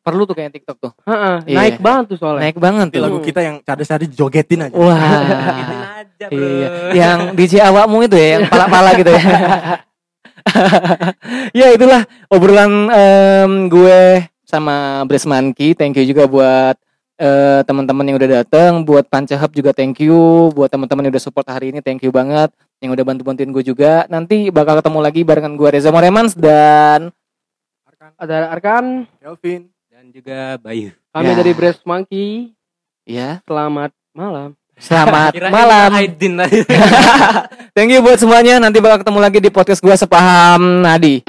perlu tuh kayak TikTok tuh. Ha-ha, Iya. naik banget tuh soalnya. Naik banget Nanti tuh. lagu kita yang cadis-cadis jogetin aja. Wah. Gituin aja, bro. Iya, yang DJ awakmu itu ya, yang pala-pala gitu ya. ya itulah obrolan em, gue sama Bres Monkey. Thank you juga buat eh, teman-teman yang udah datang, buat Panca Hub juga thank you, buat teman-teman yang udah support hari ini thank you banget, yang udah bantu-bantuin gue juga. Nanti bakal ketemu lagi barengan gue Reza Moremans dan Ada Arkan, Kelvin. Dan juga Bayu. kami Ya. dari Breast Monkey. ya Selamat malam. selamat malam. Thank you buat semuanya. Nanti bakal ketemu lagi di podcast gue sepaham Nadi.